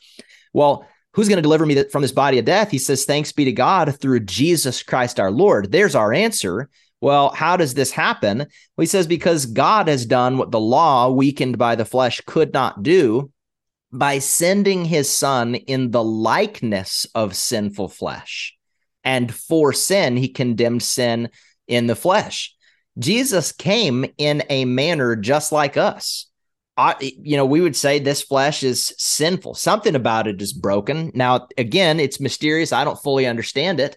Well who's going to deliver me from this body of death? He says thanks be to god through jesus christ our lord. There's our answer. Well how does this happen? Well, he says because god has done what the law weakened by the flesh could not do by sending his son in the likeness of sinful flesh. And for sin, he condemned sin in the flesh. Jesus came in a manner just like us. I, you know, we would say this flesh is sinful. Something about it is broken. Now, again, it's mysterious. I don't fully understand it.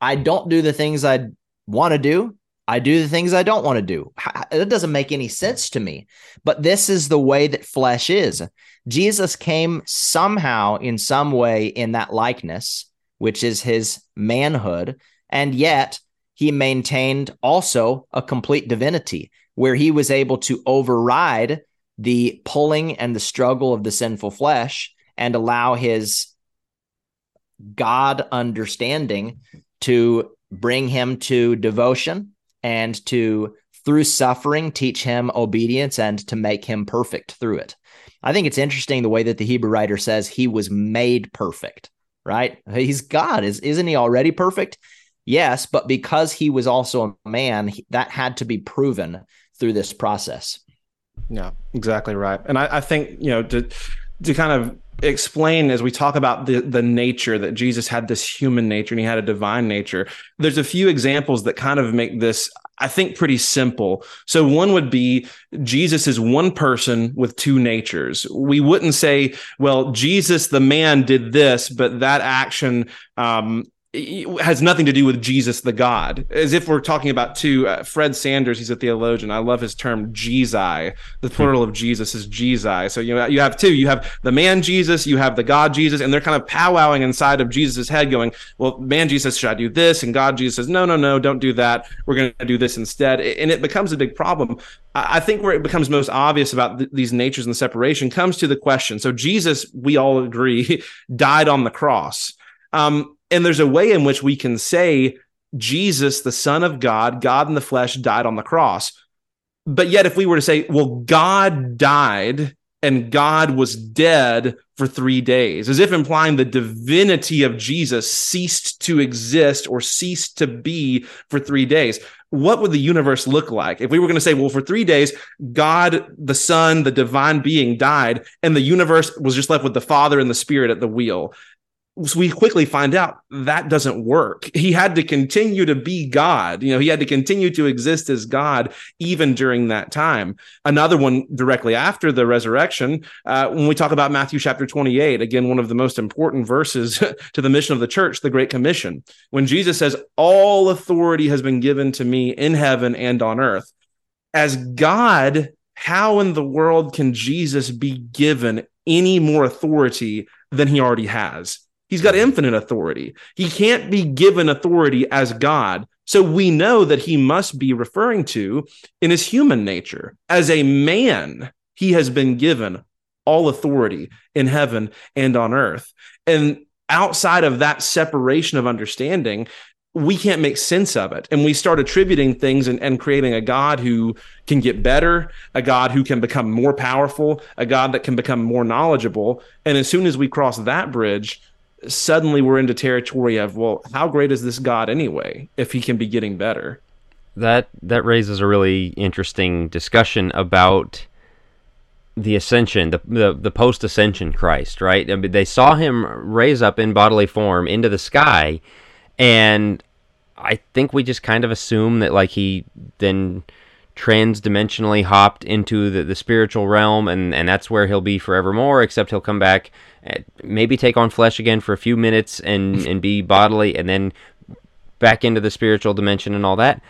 I don't do the things I want to do. I do the things I don't want to do. It doesn't make any sense to me. But this is the way that flesh is. Jesus came somehow, in some way, in that likeness, which is his manhood. And yet he maintained also a complete divinity where he was able to override the pulling and the struggle of the sinful flesh and allow his God understanding to bring him to devotion and to, through suffering, teach him obedience and to make him perfect through it. I think it's interesting the way that the Hebrew writer says he was made perfect, right? He's God, is isn't he already perfect? Yes, but because he was also a man, that had to be proven through this process. Yeah, exactly right. And I, I think, you know, to to kind of explain as we talk about the the nature that Jesus had this human nature and he had a divine nature. There's a few examples that kind of make this I think pretty simple. So one would be Jesus is one person with two natures. We wouldn't say, well, Jesus the man did this, but that action um, has nothing to do with Jesus the God. As if we're talking about two. Uh, Fred Sanders, he's a theologian. I love his term Jesus. The plural of Jesus is Jesus. So you know you have two. You have the man Jesus, you have the God Jesus, and they're kind of powwowing inside of Jesus' head, going, "Well, man Jesus, should I do this?" And God Jesus says, "No, no, no, don't do that. We're going to do this instead." And it becomes a big problem. I think where it becomes most obvious about th- these natures and the separation comes to the question. So Jesus, we all agree, <laughs> died on the cross. Um, and there's a way in which we can say Jesus, the Son of God, God in the flesh, died on the cross. But yet, if we were to say, well, God died and God was dead for three days, as if implying the divinity of Jesus ceased to exist or ceased to be for three days. What would the universe look like if we were going to say, well, for three days, God, the Son, the divine being died, and the universe was just left with the Father and the Spirit at the wheel? So we quickly find out that doesn't work. He had to continue to be God. You know, he had to continue to exist as God even during that time. Another one directly after the resurrection, uh, when we talk about Matthew chapter 28, again, one of the most important verses <laughs> to the mission of the church, the Great Commission, when Jesus says, All authority has been given to me in heaven and on earth. As God, how in the world can Jesus be given any more authority than he already has? He's got infinite authority. He can't be given authority as God. So we know that he must be referring to in his human nature. As a man, he has been given all authority in heaven and on earth. And outside of that separation of understanding, we can't make sense of it. And we start attributing things and, and, creating a God who can get better, a God who can become more powerful, a God that can become more knowledgeable. And as soon as we cross that bridge, suddenly we're into territory of well how great is this god anyway if he can be getting better? That that raises a really interesting discussion about the ascension the the, the post ascension christ right? I mean, they saw him raise up in bodily form into the sky and i think we just kind of assume that like he then transdimensionally hopped into the, the spiritual realm and and that's where he'll be forevermore except he'll come back eh, maybe take on flesh again for a few minutes and and be bodily and then back into the spiritual dimension and all that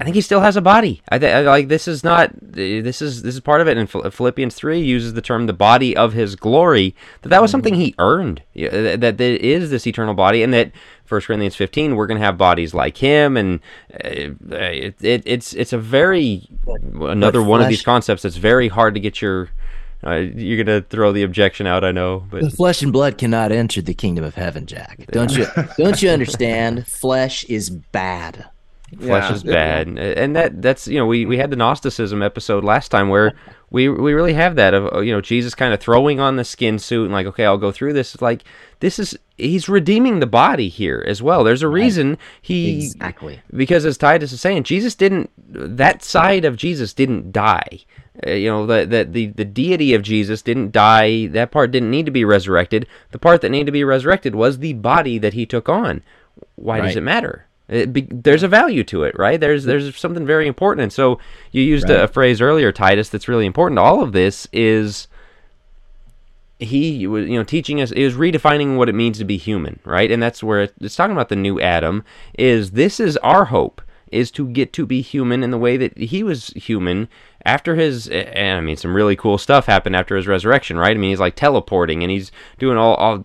I think he still has a body. I, th- like this is not this is this is part of it. And Philippians three uses the term the body of his glory. That that was something he earned. That that there is this eternal body, and that First Corinthians fifteen we're going to have bodies like him, and uh, it, it, it's it's a very another one of these concepts that's very hard to get your uh, you're gonna throw the objection out, I know, but the flesh and blood cannot enter the kingdom of heaven, Jack. Don't you? don't you <laughs> understand? Flesh is bad. Flesh yeah. is bad, and that that's you know we, we had the Gnosticism episode last time where we we really have that of you know Jesus kind of throwing on the skin suit and like okay I'll go through this like this is he's redeeming the body here as well. There's a reason he exactly because as Titus is saying, Jesus didn't that side of Jesus didn't die. Uh, you know that the, the the deity of Jesus didn't die. That part didn't need to be resurrected. The part that needed to be resurrected was the body that he took on. Why right. does it matter? Be, there's a value to it, right? There's there's something very important. And so you used right. a, a, phrase earlier, Titus, that's really important. All of this is he was you know teaching us is redefining what it means to be human, right? And that's where it's talking about the new Adam. Is this is our hope is to get to be human in the way that he was human after his and I mean some really cool stuff happened after his resurrection, right? I mean he's like teleporting and he's doing all all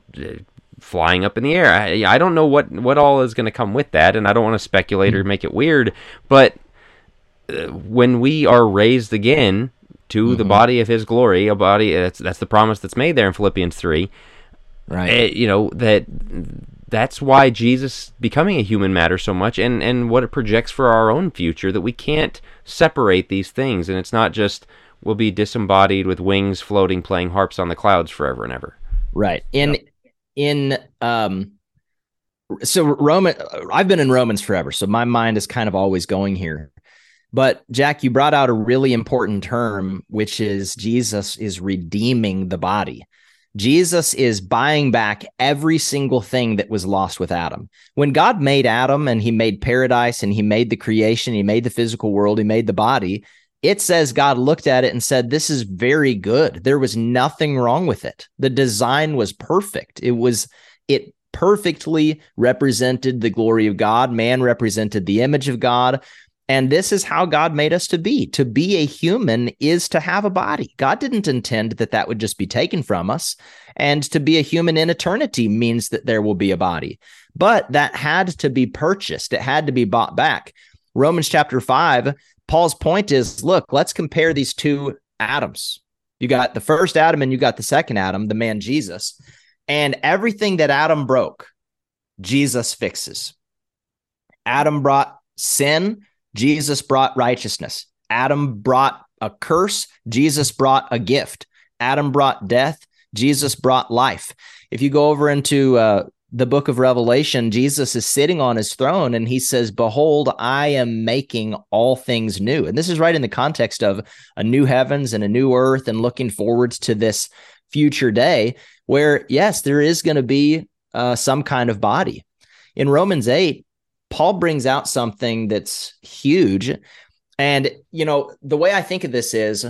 flying up in the air. I, I don't know what what all is going to come with that and I don't want to speculate or mm-hmm. make it weird, but uh, when we are raised again to mm-hmm. the body of his glory, a body that's that's the promise that's made there in Philippians 3. Right. Uh, you know that that's why Jesus becoming a human matters so much and, and what it projects for our own future that we can't separate these things and it's not just we'll be disembodied with wings floating playing harps on the clouds forever and ever. Right. In yep. In um so Roman I've been in Romans forever, so my mind is kind of always going here. But Jack, you brought out a really important term, which is Jesus is redeeming the body. Jesus is buying back every single thing that was lost with Adam. When God made Adam and he made paradise and he made the creation, he made the physical world, he made the body, it says God looked at it and said, This is very good. There was nothing wrong with it. The design was perfect. It was, it perfectly represented the glory of God. Man represented the image of God. And this is how God made us to be. To be a human is to have a body. God didn't intend that that would just be taken from us. And to be a human in eternity means that there will be a body. But that had to be purchased, it had to be bought back. Romans chapter 5, Paul's point is look, let's compare these two Adams. You got the first Adam and you got the second Adam, the man Jesus. And everything that Adam broke, Jesus fixes. Adam brought sin, Jesus brought righteousness. Adam brought a curse, Jesus brought a gift. Adam brought death, Jesus brought life. If you go over into uh, the book of Revelation, Jesus is sitting on his throne and he says, Behold, I am making all things new. And this is right in the context of a new heavens and a new earth and looking forwards to this future day where, yes, there is going to be uh, some kind of body. In Romans 8, Paul brings out something that's huge. And, you know, the way I think of this is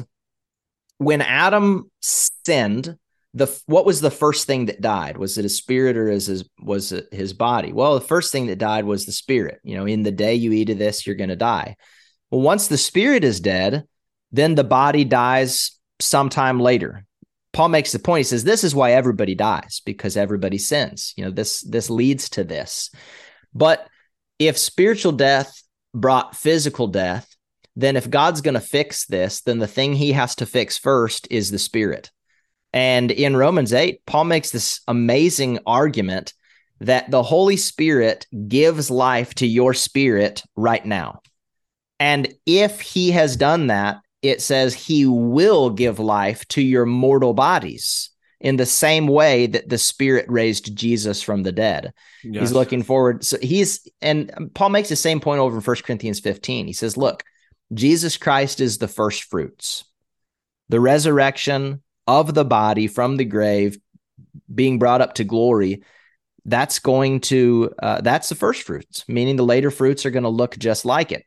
when Adam sinned, the what was the first thing that died? Was it a spirit or is his was it his body? Well, the first thing that died was the spirit. You know, in the day you eat of this, you're going to die. Well, once the spirit is dead, then the body dies sometime later. Paul makes the point. He says this is why everybody dies because everybody sins. You know, this this leads to this. But if spiritual death brought physical death, then if God's going to fix this, then the thing he has to fix first is the spirit. And in Romans 8, Paul makes this amazing argument that the Holy Spirit gives life to your spirit right now. And if he has done that, it says he will give life to your mortal bodies in the same way that the spirit raised Jesus from the dead. Yes. He's looking forward. So he's, and Paul makes the same point over in 1 Corinthians 15. He says, look, Jesus Christ is the first fruits, the resurrection of the body from the grave being brought up to glory. That's going to, uh, that's the first fruits, meaning the later fruits are going to look just like it.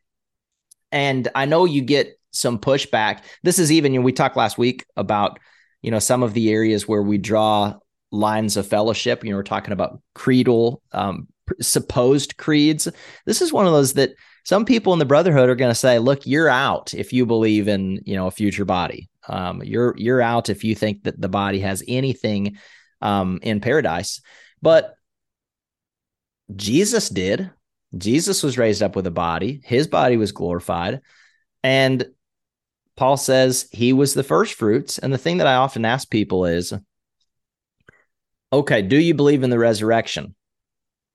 And I know you get some pushback. This is even, you know, we talked last week about you know some of the areas where we draw lines of fellowship you know we're talking about creedal um, supposed creeds this is one of those that some people in the brotherhood are going to say look you're out if you believe in you know a future body um, you're you're out if you think that the body has anything um, in paradise but jesus did jesus was raised up with a body his body was glorified and Paul says he was the first fruits. And the thing that I often ask people is okay, do you believe in the resurrection?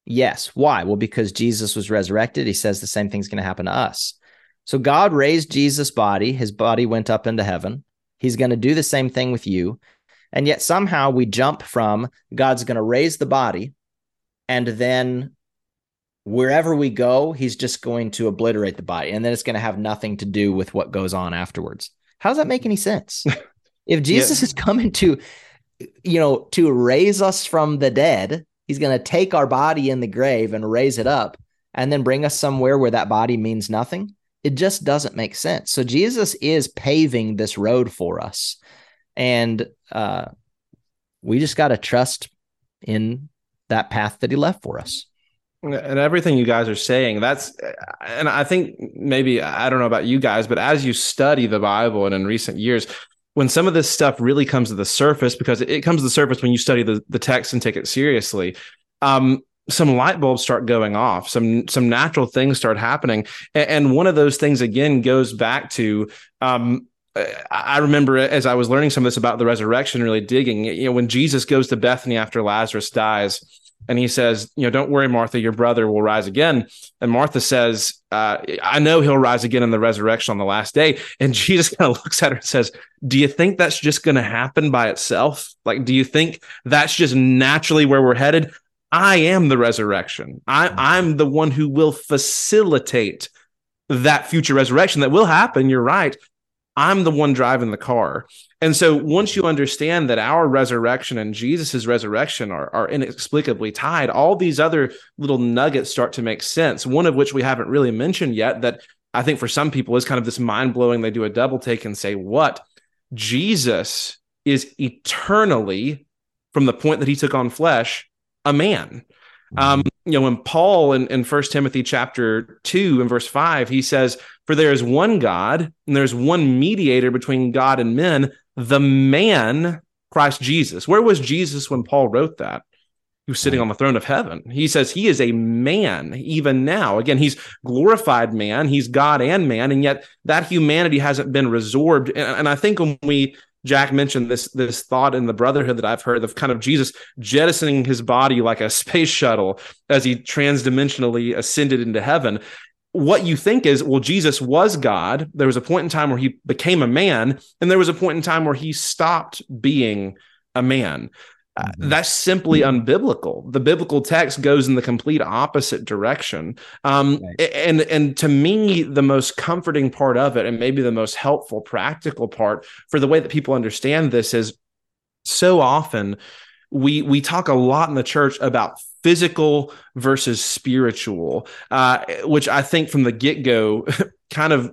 Yes. Why? Well, because Jesus was resurrected. He says the same thing's going to happen to us. So God raised Jesus' body. His body went up into heaven. He's going to do the same thing with you. And yet somehow we jump from God's going to raise the body and then wherever we go, he's just going to obliterate the body. And then it's going to have nothing to do with what goes on afterwards. How does that make any sense? <laughs> if Jesus yeah. is coming to, you know, to raise us from the dead, he's going to take our body in the grave and raise it up and then bring us somewhere where that body means nothing. It just doesn't make sense. So Jesus is paving this road for us. And uh, we just got to trust in that path that he left for us and everything you guys are saying that's and i think maybe i don't know about you guys but as you study the bible and in recent years when some of this stuff really comes to the surface because it comes to the surface when you study the, the text and take it seriously um, some light bulbs start going off some some natural things start happening and, and one of those things again goes back to um, I remember as I was learning some of this about the resurrection, really digging, you know, when Jesus goes to Bethany after Lazarus dies, and he says, you know, don't worry, Martha, your brother will rise again. And Martha says, uh, I know he'll rise again in the resurrection on the last day. And <laughs> Jesus kind of looks at her and says, Do you think that's just going to happen by itself? Like, do you think that's just naturally where we're headed? I am the resurrection. I, Mhm. I'm the one who will facilitate that future resurrection that will happen. You're right. I'm the one driving the car. And so once you understand that our resurrection and Jesus's resurrection are, are inexplicably tied, all these other little nuggets start to make sense. One of which we haven't really mentioned yet that I think for some people is kind of this mind blowing. They do a double take and say, What? Jesus is eternally, from the point that he took on flesh, a man. Um, you know, when Paul in, in 1 Timothy chapter 2 and verse 5, he says, For there is one God, and there's one mediator between God and men, the man Christ Jesus. Where was Jesus when Paul wrote that? He was sitting on the throne of heaven. He says he is a man even now. Again, he's glorified man, he's God and man, and yet that humanity hasn't been resorbed. And, and I think when we Jack mentioned this this thought in the brotherhood that I've heard of kind of Jesus jettisoning his body like a <laughs> space shuttle as he transdimensionally ascended into heaven. What you think is, well, Jesus was God. There was a point in time where he became a man, and there was a point in time where he stopped being a man. Uh, Mhm. that's simply unbiblical. The biblical text goes in the complete opposite direction. Um, Right. and and to me, the most comforting part of it, and maybe the most helpful, practical part for the way that people understand this is so often we we talk a lot in the church about physical versus spiritual, uh, which I think from the get go <laughs> kind of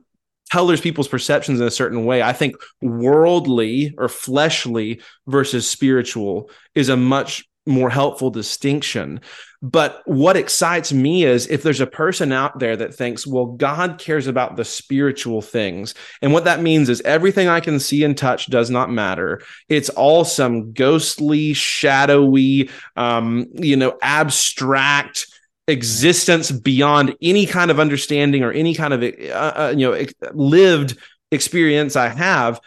colors people's perceptions in a certain way. I think worldly or fleshly versus spiritual is a much more helpful distinction. But what excites me is if there's a person out there that thinks, well, God cares about the spiritual things. And what that means is everything I can see and touch does not matter. It's all some ghostly, shadowy, um, you know, abstract existence beyond any kind of understanding or any kind of, uh, uh, you know, lived experience I have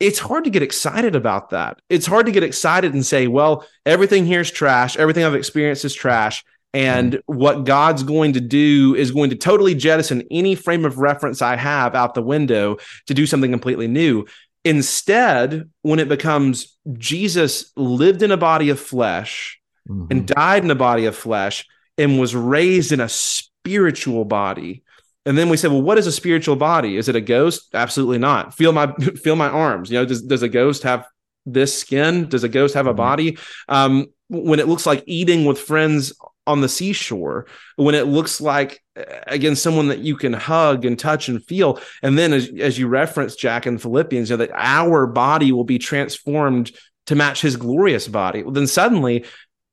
it's hard to get excited about that. It's hard to get excited and say, well, everything here is trash. Everything I've experienced is trash. And what God's going to do is going to totally jettison any frame of reference I have out the window to do something completely new. Instead, when it becomes Jesus lived in a body of flesh Mhm. and died in a body of flesh and was raised in a spiritual body. And then we said, well, what is a spiritual body? Is it a ghost? Absolutely not. Feel my <laughs> feel my arms. You know, does does a ghost have this skin? Does a ghost have a Mhm. body? Um, when it looks like eating with friends on the seashore, when it looks like again someone that you can hug and touch and feel, and then as as you reference Jack in Philippians, you know that our body will be transformed to match His glorious body. Well, then suddenly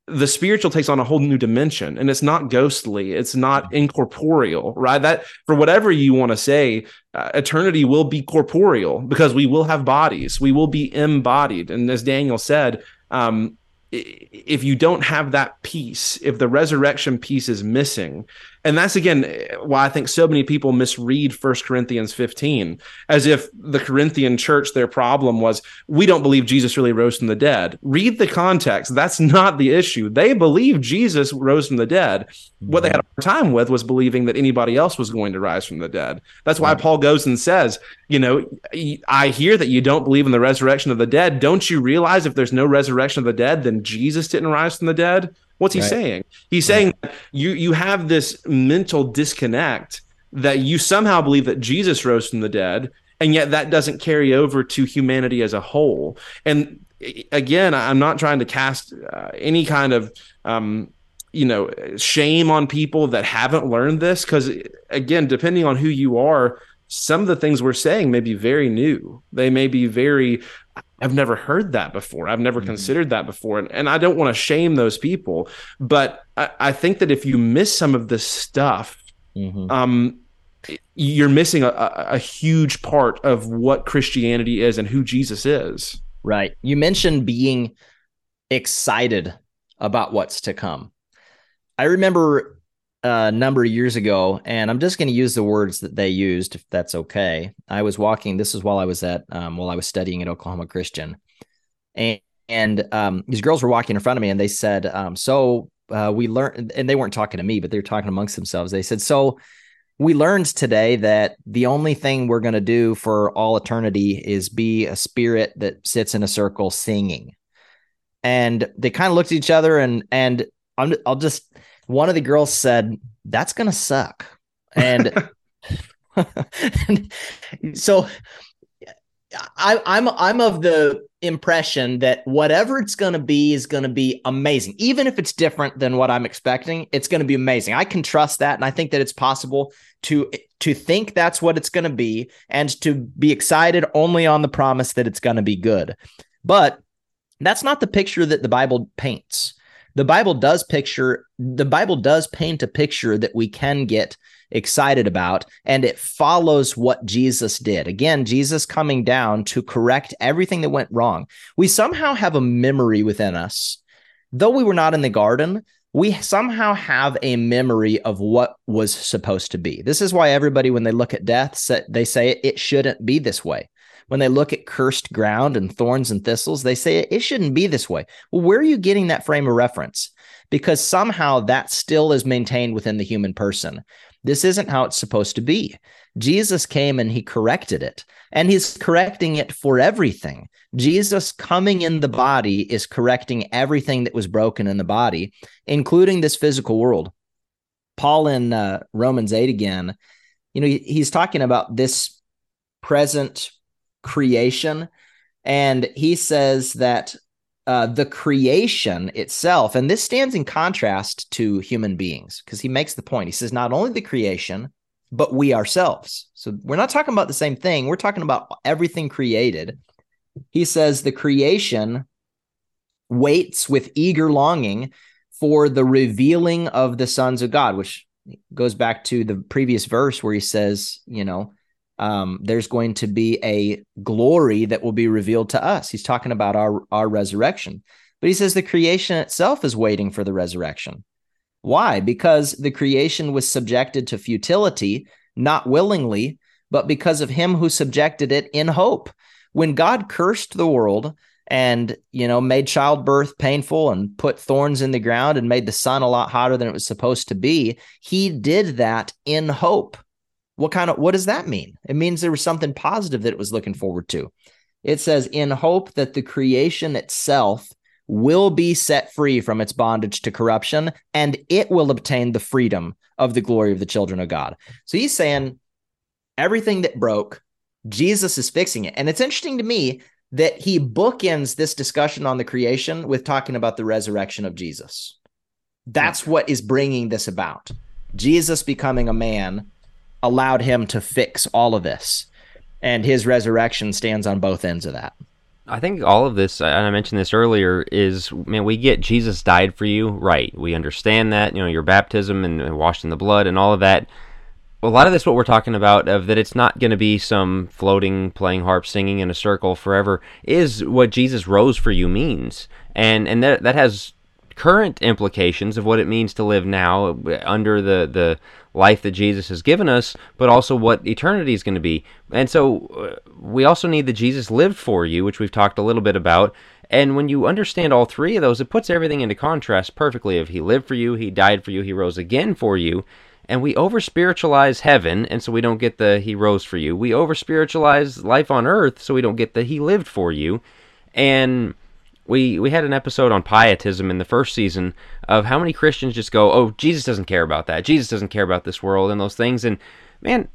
the spiritual takes on a whole new dimension and it's not ghostly it's not incorporeal right? That for whatever you want to say uh, eternity will be corporeal because we will have bodies. We will be embodied. And as daniel said um, if you don't have that piece if the resurrection piece is missing and that's again why i think so many people misread 1 corinthians 15 as if the corinthian church their problem was we don't believe jesus really rose from the dead. Read the context. That's not the issue. They believe jesus rose from the dead. What they had a hard time with was believing that anybody else was going to rise from the dead. That's why paul goes and says you know i hear that you don't believe in the resurrection of the dead. Don't you realize if there's no resurrection of the dead then jesus didn't rise from the dead what's he Right. saying? He's saying that you you have this mental disconnect that you somehow believe that jesus rose from the dead and yet that doesn't carry over to humanity as a whole. And again i'm not trying to cast uh, any kind of um, you know shame on people that haven't learned this because again depending on who you are some of the things we're saying may be very new. They may be very i've never heard that before i've never Mhm. considered that before and, and i don't want to shame those people but I, I think that if you miss some of this stuff Mhm. um you're missing a, a, huge part of what christianity is and who jesus is Right. You mentioned being excited about what's to come. I remember a number of years ago, and I'm just going to use the words that they used, if that's okay. I was walking. This is while I was at um, while I was studying at Oklahoma Christian, and and um, these girls were walking in front of me, and they said, um, "So uh, we learned," and they weren't talking to me, but they were talking amongst themselves. They said, "So." We learned today that the only thing we're going to do for all eternity is be a spirit that sits in a circle singing. And they kind of looked at each other and and I'm, I'll just. One of the girls said, "That's gonna suck," and, <laughs> <laughs> so I, I'm I'm of the impression that whatever it's going to be is going to be amazing, even if it's different than what I'm expecting. It's going to be amazing. I can trust that, and I think that it's possible to to think that's what it's going to be, and to be excited only on the promise that it's going to be good. But that's not the picture that the Bible paints. The Bible does picture the Bible does paint a picture that we can get excited about, and it follows what Jesus did. Again, Jesus coming down to correct everything that went wrong. We somehow have a memory within us, though we were not in the garden. We somehow have a memory of what was supposed to be. This is why everybody, when they look at death, they say it shouldn't be this way. When they look at cursed ground and thorns and thistles, they say it shouldn't be this way. Well, where are you getting that frame of reference? Because somehow that still is maintained within the human person. This isn't how it's supposed to be. Jesus came and he corrected it, and he's correcting it for everything. Jesus coming in the body is correcting everything that was broken in the body, including this physical world. Paul in uh, Romans 8 again, you know, he's talking about this present creation. And he says that uh, the creation itself, and this stands in contrast to human beings because he makes the point. He says, not only the creation, but we ourselves. So we're not talking about the same thing. We're talking about everything created. He says, the creation waits with eager longing for the revealing of the sons of God, which goes back to the previous verse where he says, you know, um, there's going to be a glory that will be revealed to us. He's talking about our our resurrection, but he says the creation itself is waiting for the resurrection. Why? Because the creation was subjected to futility, not willingly, but because of him who subjected it in hope. When God cursed the world and you know made childbirth painful and put thorns in the ground and made the sun a lot hotter than it was supposed to be, he did that in hope what kind of what does that mean? It means there was something positive that it was looking forward to. It says, in hope that the creation itself will be set free from its bondage to corruption and it will obtain the freedom of the glory of the children of God. So he's saying everything that broke, Jesus is fixing it. And it's interesting to me that he bookends this discussion on the creation with talking about the resurrection of Jesus. That's hmm. what is bringing this about. Jesus becoming a man allowed him to fix all of this. And his resurrection stands on both ends of that. I think all of this, and I mentioned this earlier, is man, we get Jesus died for you, right? We understand that, you know, your baptism and washed in the blood and all of that. A lot of this, what we're talking about, of that it's not going to be some floating, playing harp, singing in a circle forever, is what Jesus rose for you means, and and that that has current implications of what it means to live now under the the life that Jesus has given us, but also what eternity is going to be. And so uh, we also need that Jesus lived for you, which we've talked a little bit about. And when you understand all three of those, it puts everything into contrast perfectly. If he lived for you, he died for you, he rose again for you. And we over spiritualize heaven, and so we don't get the he rose for you. We over spiritualize life on earth, so we don't get the he lived for you. And we we had an episode on pietism in the first season of how many Christians just go, "Oh, Jesus doesn't care about that. Jesus doesn't care about this world and those things." And man,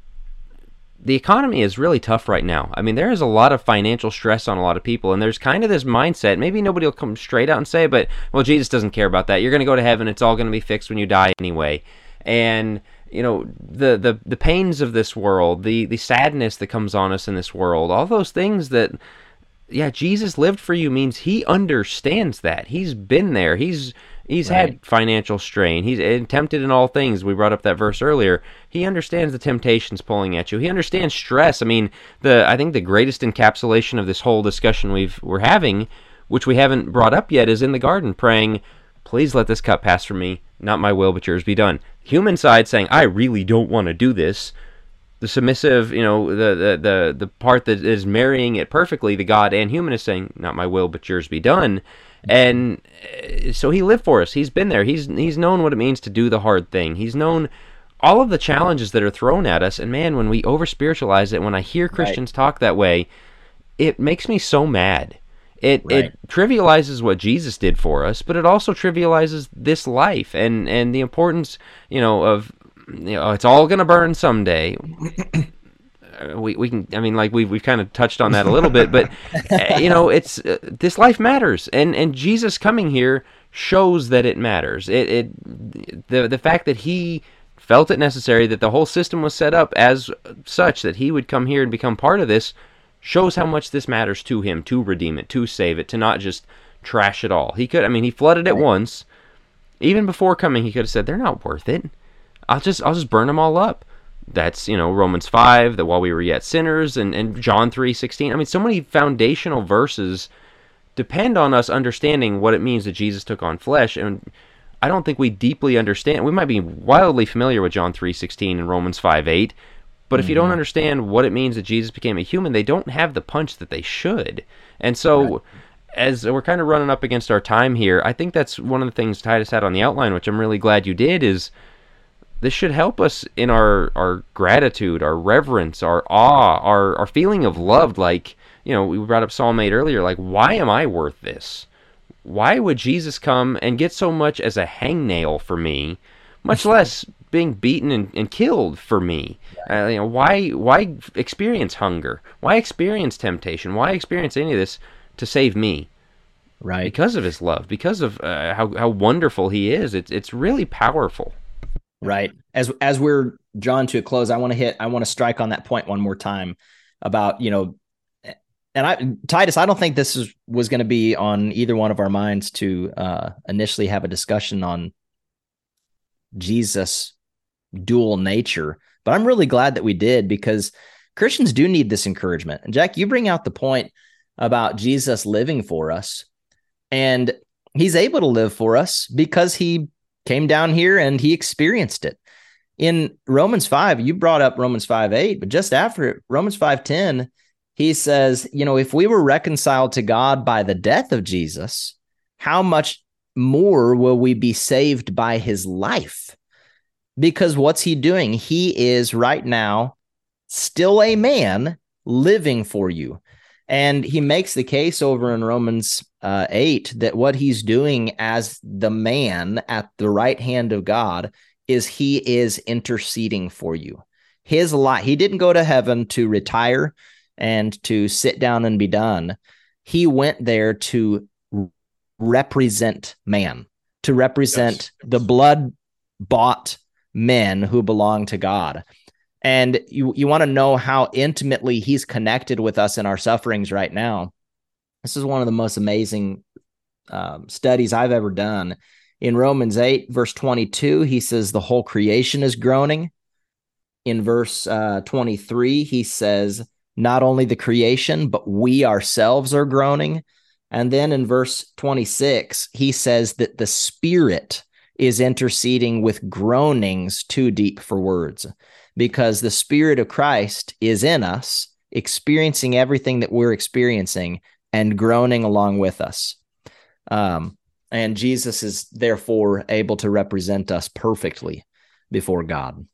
the economy is really tough right now. I mean, there is a lot of financial stress on a lot of people, and there's kind of this mindset. Maybe nobody will come straight out and say, "But well, Jesus doesn't care about that. You're going to go to heaven. It's all going to be fixed when you die anyway." And you know the, the the pains of this world, the the sadness that comes on us in this world, all those things that yeah, Jesus lived for you means he understands that. He's been there. He's he's right. had financial strain. He's eh, tempted in all things. We brought up that verse earlier. He understands the temptations pulling at you. He understands stress. I mean, the I think the greatest encapsulation of this whole discussion we've we're having, which we haven't brought up yet, is in the garden praying, "Please let this cup pass from me. Not my will, but yours be done." Human side saying, "I really don't want to do this." The submissive, you know, the, the the the part that is marrying it perfectly, the God and human is saying, "Not my will, but yours be done." And uh, so he lived for us. He's been there. He's he's known what it means to do the hard thing. He's known all of the challenges that are thrown at us. And man, when we over spiritualize it, when I hear Christians right. talk that way, it makes me so mad. It Right. it trivializes what Jesus did for us, but it also trivializes this life and and the importance, you know, of you know, it's all going to burn someday. Uh, we, we can I mean like we've we've kind of touched on that a little bit but <laughs> uh, you know it's uh, this life matters. And and Jesus coming here shows that it matters. It it the the fact that he felt it necessary that the whole system was set up as such that he would come here and become part of this shows how much this matters to him to redeem it to save it to not just trash it all. He could I mean he flooded it once. Even before coming he could have said they're not worth it I'll just I'll just burn them all up. That's you know Romans 5 that while we were yet sinners and, and John 3:16 I mean so many foundational verses depend on us understanding what it means that Jesus took on flesh and I don't think we deeply understand we might be wildly familiar with John 3:16 and Romans 5:8 but if you don't mm-hmm. understand what it means that Jesus became a human they don't have the punch that they should. And so as we're kind of running up against our time here I think that's one of the things Titus had on the outline which I'm really glad you did is this should help us in our our gratitude, our reverence, our awe, our our feeling of loved. Like you know, we brought up Psalm eight earlier. Like, why am I worth this? Why would Jesus come and get so much as a hangnail for me, much <laughs> less being beaten and, and killed for me? Uh, you know, why why experience hunger? Why experience temptation? Why experience any of this to save me? Right. Because of His love, because of uh, how how wonderful He is. It's it's really powerful. Right. As as we're drawn to a close, I want to hit I want to strike on that point one more time about, you know, and I Titus, I don't think this is was going to be on either one of our minds to uh initially have a discussion on Jesus dual nature, but I'm really glad that we did because Christians do need this encouragement. And Jack, you bring out the point about Jesus living for us and he's able to live for us because he came down here and he experienced it. In Romans 5, you brought up Romans 5 8, but just after it, Romans 5 10, he says, you know, if we were reconciled to God by the death of Jesus, how much more will we be saved by his life? Because what's he doing? He is right now still a man living for you. And he makes the case over in Romans uh, 8 that what he's doing as the man at the right hand of God is he is interceding for you. His life, he didn't go to heaven to retire and to sit down and be done. He went there to represent man, to represent Yes. the blood bought men who belong to God. And you, you want to know how intimately he's connected with us in our sufferings right now. This is one of the most amazing um, studies I've ever done. In Romans 8, verse 22, he says, The whole creation is groaning. In verse uh, 23, he says, Not only the creation, but we ourselves are groaning. And then in verse 26, he says that the Spirit is interceding with groanings too deep for words because the Spirit of Christ is in us, experiencing everything that we're experiencing and groaning along with us. Um, and Jesus is therefore able to represent us perfectly before God.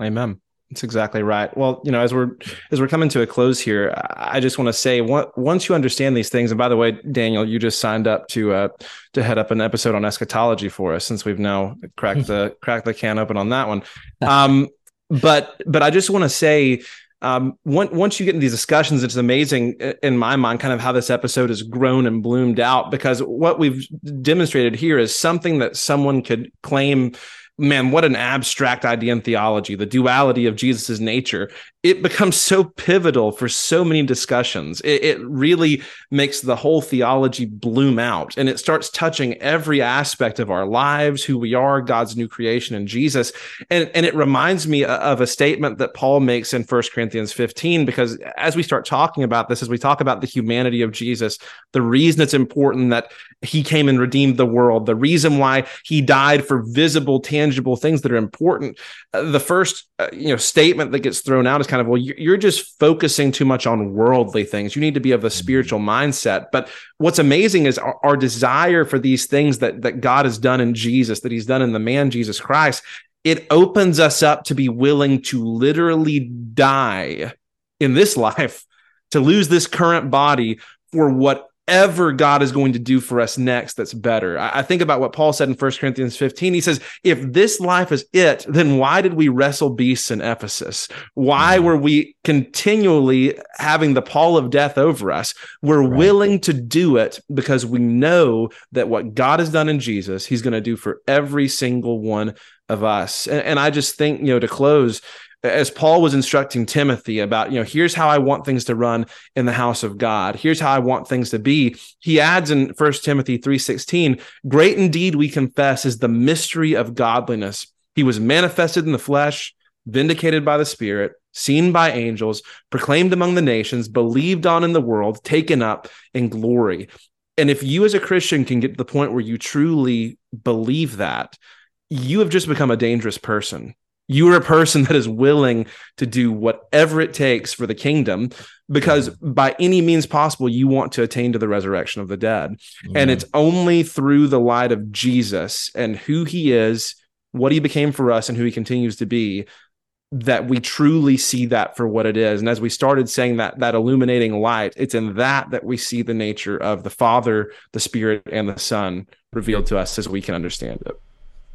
Amen. That's exactly right. Well, you know, as we're as we're coming to a close here, I just want to say once you understand these things, and by the way, Daniel, you just signed up to uh to head up an episode on eschatology for us, since we've now cracked <laughs> the cracked the can open on that one. Um, but but I just want to say, um, once once you get in these discussions, it's amazing in my mind, kind of how this episode has grown and bloomed out. Because what we've demonstrated here is something that someone could claim man, what an abstract idea in theology, the duality of Jesus's nature. It becomes so pivotal for so many discussions. It, it really makes the whole theology bloom out and it starts touching every aspect of our lives, who we are, God's new creation in Jesus. And, and it reminds me of a statement that Paul makes in 1 Corinthians 15, because as we start talking about this, as we talk about the humanity of Jesus, the reason it's important that he came and redeemed the world, the reason why he died for visible, tangible things that are important. Uh, the first, uh, you know, statement that gets thrown out is kind of, well, you're, you're just focusing too much on worldly things. You need to be of a mm-hmm. spiritual mindset. But what's amazing is our, our desire for these things that that God has done in Jesus, that He's done in the man Jesus Christ. It opens us up to be willing to literally die in this <laughs> life, to lose this current body for what whatever God is going to do for us next that's better. I, I think about what Paul said in 1 Corinthians 15. He says, if this life is it, then why did we wrestle beasts in Ephesus? Why mm-hmm. were we continually having the pall of death over us? We're right. willing to do it because we know that what God has done in Jesus, he's going to do for every single one of us. And, and I just think, you know, to close, as Paul was instructing Timothy about, you know, here's how I want things to run in the house of God. Here's how I want things to be. He adds in First Timothy 3:16, great indeed we confess is the mystery of godliness. He was manifested in the flesh, vindicated by the Spirit, seen by angels, proclaimed among the nations, believed on in the world, taken up in glory. And if you as a Christian can get to the point where you truly believe that, you have just become a dangerous person you are a person <laughs> that is willing to do whatever it takes for the kingdom because by any means possible you want to attain to the resurrection of the dead. And it's only through the light of jesus and who he is what he became for us and who he continues to be that we truly see that for what it is. And as we started saying that that illuminating light it's in that that we see the nature of the father the spirit and the son revealed to us as we can understand it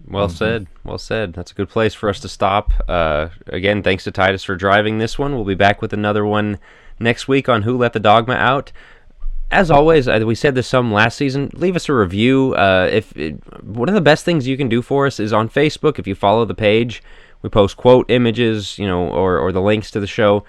well mm-hmm. said. Well said. That's a good place for us to stop. Uh, again, thanks to Titus for driving this one. We'll be back with another one next week on Who Let the Dogma Out. As always, we said this some last season. Leave us a review. Uh, if it, one of the best things you can do for us is on Facebook. If you follow the page, we post quote images, you know, or or the links to the show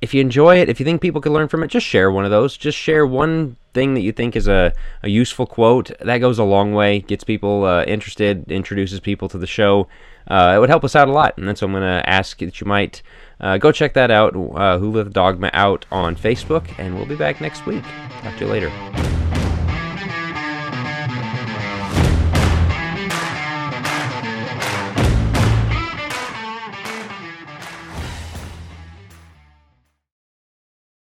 if you enjoy it, if you think people can learn from it, just share one of those. Just share one thing that you think is a, a useful quote. That goes a long way, gets people uh, interested, introduces people to the show. Uh, it would help us out a lot. And so I'm going to ask that you might uh, go check that out, uh, Who Let the Dogma Out on Facebook, and we'll be back next week. Talk to you later.